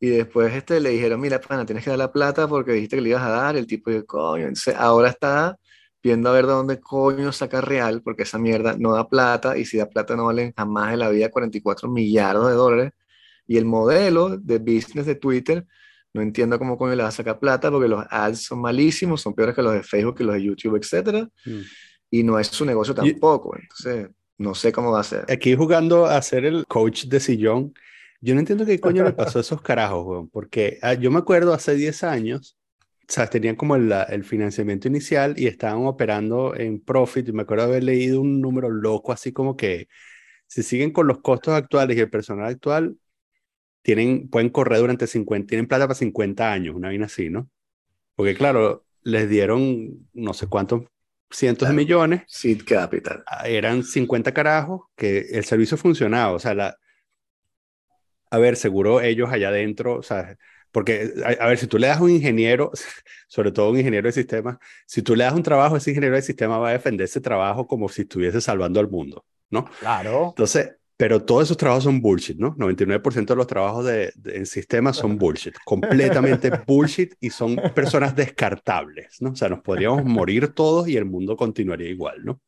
Y después este, le dijeron, mira, pana, tienes que dar la plata porque dijiste que le ibas a dar. El tipo dijo, coño. Entonces, ahora está viendo a ver de dónde coño saca real, porque esa mierda no da plata, y si da plata no valen jamás en la vida 44 millardos de dólares. Y el modelo de business de Twitter, no entiendo cómo coño le va a sacar plata, porque los ads son malísimos, son peores que los de Facebook, que los de YouTube, etc. Mm. Y no es su negocio tampoco. Entonces, no sé cómo va a ser. Aquí jugando a ser el coach de sillón, yo no entiendo qué coño le pasó a esos carajos, weón, porque ah, yo me acuerdo hace 10 años, o sea, tenían como el, el, financiamiento inicial y estaban operando en profit. Y me acuerdo haber leído un número loco, así como que si siguen con los costos actuales y el personal actual, tienen, pueden correr durante 50, tienen plata para 50 años, una vaina así, ¿no? Porque claro, les dieron no sé cuántos cientos de millones, Seed Capital. ah, eran 50 carajos, que el servicio funcionaba, o sea, la, a ver, seguro ellos allá adentro, o sea, porque, a, a, ver, si tú le das a un ingeniero, sobre todo un ingeniero de sistemas, si tú le das un trabajo, ese ingeniero de sistema va a defender ese trabajo como si estuviese salvando al mundo, ¿no? Claro. Entonces, pero todos esos trabajos son bullshit, ¿no? 99% de los trabajos de, de, en sistemas son bullshit, completamente bullshit y son personas descartables, ¿no? O sea, nos podríamos morir todos y el mundo continuaría igual, ¿no?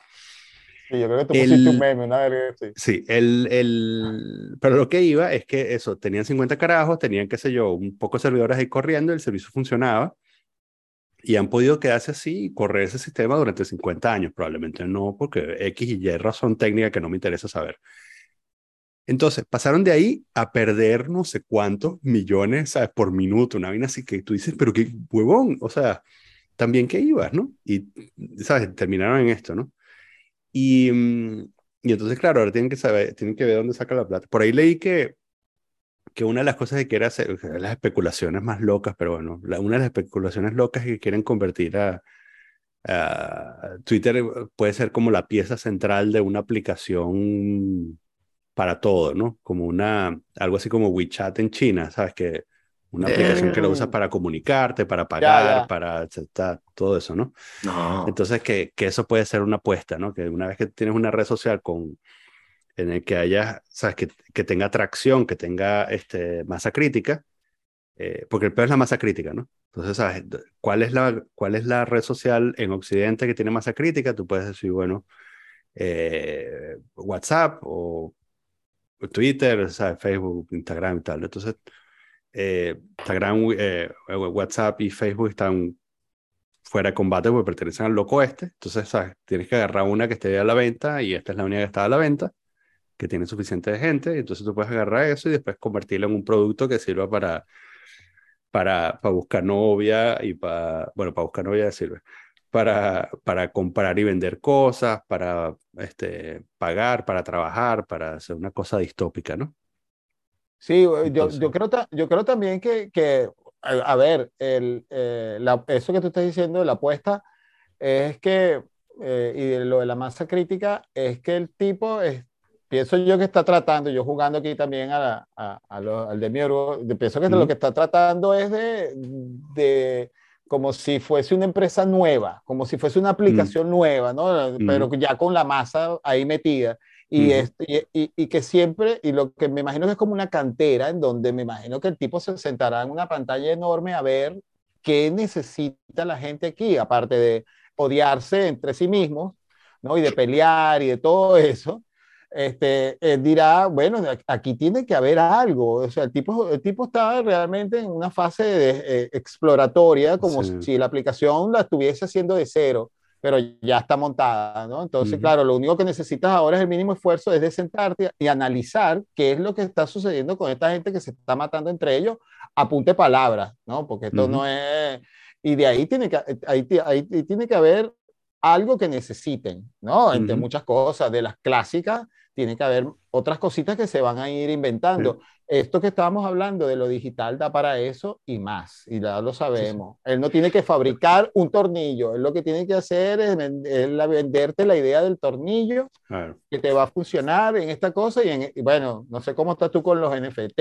Sí, yo creo que tú pusiste El- un meme una vez. Sí. Sí, el, el, pero lo que iba es que eso, tenían 50 carajos, tenían, qué sé yo, un poco de servidores ahí corriendo, el servicio funcionaba y han podido quedarse así y correr ese sistema durante 50 años, probablemente no, porque X y Y razón técnica que no me interesa saber. Entonces, pasaron de ahí a perder no sé cuántos millones, ¿sabes? Por minuto, una vaina así que tú dices, pero qué huevón, o sea, también que ibas, ¿no? Y, ¿sabes? Terminaron en esto, ¿no? Y, mm, y entonces, claro, ahora tienen que saber, tienen que ver dónde saca la plata. Por ahí leí que, que una de las cosas que quiere hacer, las especulaciones más locas, pero bueno, una de las especulaciones locas es que quieren convertir a, a Twitter, puede ser como la pieza central de una aplicación para todo, ¿no? Como una, algo así como WeChat en China, ¿sabes? Que una aplicación que lo usas para comunicarte, para pagar, Ya, ya. para etcétera, todo eso, ¿no? No. Entonces, que, que eso puede ser una apuesta, ¿no? Que una vez que tienes una red social con, en el que haya, ¿sabes? Que, que tenga atracción, que tenga este, masa crítica, eh, porque el peor es la masa crítica, ¿no? Entonces, ¿sabes? ¿Cuál es, la, ¿Cuál es la red social en Occidente que tiene masa crítica? Tú puedes decir, bueno, eh, WhatsApp o Twitter, ¿sabes? Facebook, Instagram y tal. Entonces, eh, Instagram, eh, WhatsApp y Facebook están fuera de combate porque pertenecen al loco este. Entonces, ¿sabes? Tienes que agarrar una que esté a la venta y esta es la única que está a la venta, que tiene suficiente gente. Entonces tú puedes agarrar eso y después convertirlo en un producto que sirva para, para, para buscar novia y para, bueno, para buscar novia sirve. Para, para comprar y vender cosas, para este, pagar, para trabajar, para hacer una cosa distópica, ¿no? Sí, yo, Entonces- yo, creo, yo creo también que, que, a, ver, el, eh, la- eso que tú estás diciendo de la apuesta es que, eh, y de lo de la masa crítica, es que el tipo, es, pienso yo que está tratando, yo jugando aquí también a la- a- a lo- al demiurgo, de- pienso que lo que está tratando es de, de como si fuese una empresa nueva, como si fuese una aplicación nueva, ¿no? Pero ya con la masa ahí metida. Y, es- y, y- y que siempre, y lo que me imagino que es como una cantera en donde me imagino que el tipo se sentará en una pantalla enorme a ver qué necesita la gente aquí, aparte de odiarse entre sí mismos, ¿no? Y de pelear y de todo eso. Este, él dirá, bueno, aquí tiene que haber algo. O sea, el tipo, el tipo está realmente en una fase de, eh, exploratoria, como Sí. si la aplicación la estuviese haciendo de cero pero ya está montada, ¿no? Entonces, Ujú. claro, lo único que necesitas ahora es el mínimo esfuerzo, es de sentarte y analizar qué es lo que está sucediendo con esta gente que se está matando entre ellos, apunte palabras, ¿no? Porque esto Ujú. no es... Y de ahí tiene que, ahí, ahí tiene que haber algo que necesiten, ¿no? Entre Ujú. muchas cosas, de las clásicas, tiene que haber otras cositas que se van a ir inventando. Esto que estábamos hablando de lo digital da para eso y más, y ya lo sabemos. Él no tiene que fabricar un tornillo, él lo que tiene que hacer es, venderte la idea del tornillo Claro. que te va a funcionar en esta cosa y, en, y bueno, no sé cómo estás tú con los NFT,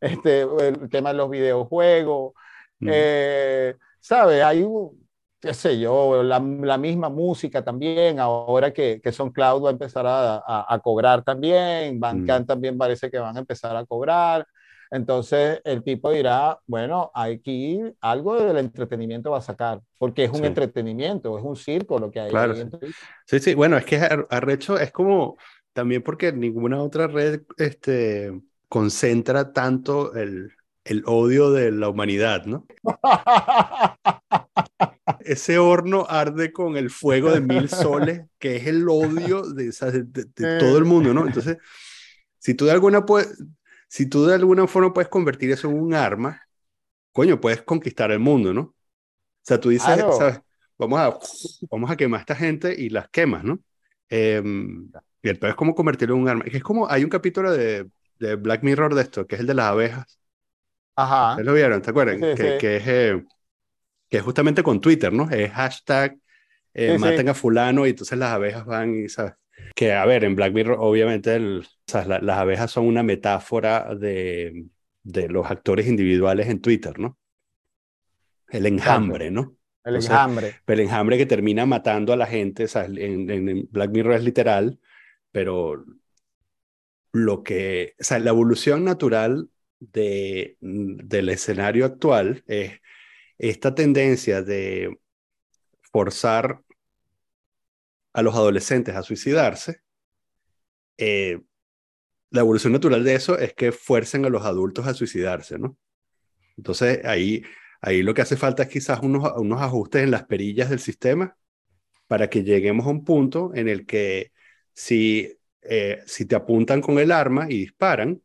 este, el tema de los videojuegos, Ujú. eh, ¿sabes? Hay, un- qué sé yo, la, la misma música también, ahora que, que SoundCloud va a empezar a, a- a cobrar también, Bandcamp también parece que van a empezar a cobrar. Entonces el tipo dirá, bueno, aquí algo del entretenimiento va a sacar, porque es un Sí. entretenimiento, es un circo lo que hay Claro, ahí sí. Sí, sí, bueno, es que ar- arrecho es como también porque ninguna otra red este, concentra tanto el, el odio de la humanidad, ¿no? Ese horno arde con el fuego de mil soles, que es el odio de, de- de- de todo el mundo, ¿no? Entonces, si tú de alguna, si tú de alguna forma puedes convertir eso en un arma, coño, puedes conquistar el mundo, ¿no? O sea, tú dices, Claro. ¿sabes? Vamos a, vamos a quemar a esta gente y las quemas, ¿no? Em, y el peor es como convertirlo en un arma. Es como, hay un capítulo de, de Black Mirror de esto, que es el de las abejas. Ajá. ¿Ustedes lo vieron? ¿Te acuerdan? Sí, que, sí. que es, eh, que es justamente con Twitter, ¿no? Es hashtag eh, Sí, sí. maten a fulano y entonces las abejas van y, ¿sabes? Que, a ver, en Black Mirror, obviamente, el- la- las abejas son una metáfora de, de los actores individuales en Twitter, ¿no? El enjambre, ¿no? El Entonces, enjambre. El enjambre que termina matando a la gente, en, en- en Black Mirror es literal, pero lo que, o sea, la evolución natural de, del escenario actual es esta tendencia de forzar a los adolescentes a suicidarse. eh, la evolución natural de eso es que fuercen a los adultos a suicidarse, ¿no? Entonces ahí, ahí lo que hace falta es quizás unos, unos ajustes en las perillas del sistema para que lleguemos a un punto en el que si, eh, si te apuntan con el arma y disparan,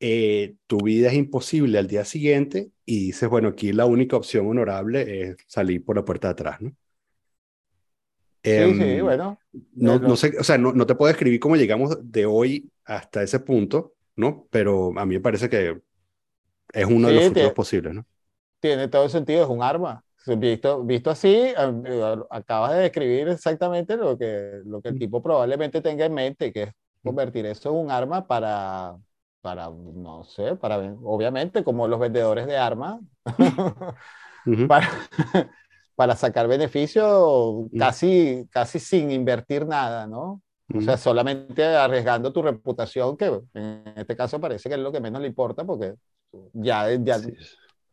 eh, tu vida es imposible al día siguiente y dices, bueno, aquí la única opción honorable es salir por la puerta de atrás, ¿no? Sí, Em, sí, bueno. no, no sé, o sea, no, no te puedo describir cómo llegamos de hoy hasta ese punto, ¿no? Pero a mí me parece que es uno de los Sí, futuros posibles, ¿no? Tiene todo el sentido, es un arma. Visto, visto así, acabas de describir exactamente lo que, lo que el tipo probablemente tenga en mente, que es convertir eso en un arma para, para no sé, para, obviamente, como los vendedores de armas, para, para sacar beneficio casi, casi sin invertir nada, ¿no? O sea, solamente arriesgando tu reputación, que en este caso parece que es lo que menos le importa, porque ya, ya Sí.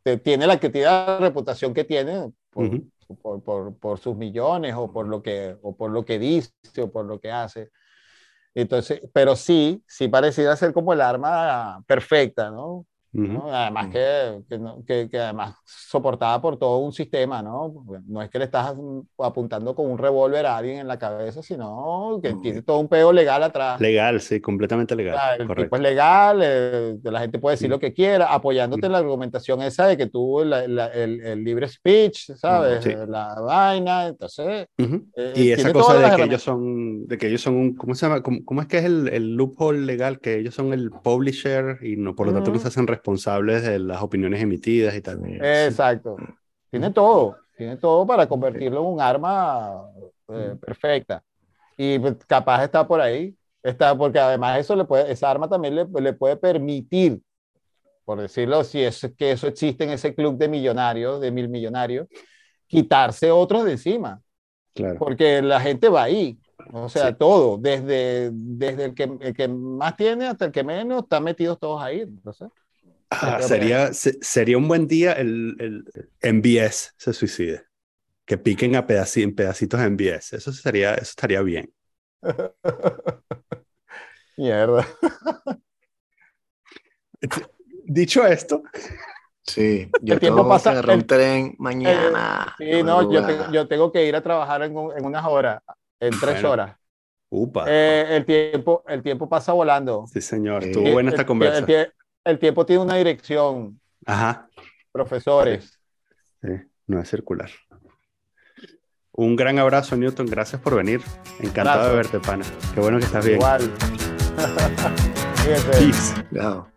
te- tiene la tiene la reputación que tiene por, Ujú. por, por, por sus millones o por lo que o por lo que dice o por lo que hace. Entonces, pero sí, sí pareciera ser como el arma perfecta, ¿no? ¿No? Además que, que, no- que- que además soportada por todo un sistema, ¿no? No es que le estás mm, apuntando con un revólver a alguien en la cabeza, sino que Mm. tiene todo un pego legal atrás. Legal, sí, completamente O legal. sea, el correcto. tipo es legal, eh, la gente puede decir Mm. lo que quiera, apoyándote Mm. en la argumentación esa de que tú la- la- el, el libre speech, ¿sabes? Sí. La vaina, entonces... Ujú. eh, Y esa cosa de que ellos son, de que ellos son un, ¿cómo se llama? ¿Cómo, cómo es que es el, el loophole legal? Que ellos son el publisher y no, por lo tanto no Ujú. se hacen responsables de las opiniones emitidas y tal. Sí. Exacto. Tiene todo, tiene todo para convertirlo en un arma eh, perfecta. Y pues, capaz está por ahí, está, porque además eso le puede, esa arma también le, le puede permitir, por decirlo, si es que eso existe en ese club de millonarios, de mil millonarios, quitarse otros de encima, Claro. porque la gente va ahí. O sea, Sí. todo, desde, desde el, que, el que más tiene hasta el que menos, están metidos todos ahí. Entonces, Ah, sería, se- sería un buen día el, el MBS se suicide. Que piquen a pedaci- en pedacitos de MBS. Eso sería, eso estaría bien. mierda. Dicho esto, Sí, yo El tiempo tengo pasa- que el- tren mañana. Sí, de no, yo, te- yo tengo que ir a trabajar en, un- en unas horas, en tres Bueno. horas. upa, Eh, el, tiempo, el tiempo pasa volando. sí señor, Sí. estuvo buena El- esta el- conversa. El, tie- el tiempo tiene una dirección, Ajá, profesores. sí, no es circular. Un gran abrazo, Newton. Gracias por venir. Encantado de verte, pana. Qué bueno que estás bien. Igual. Peace. Cuidado.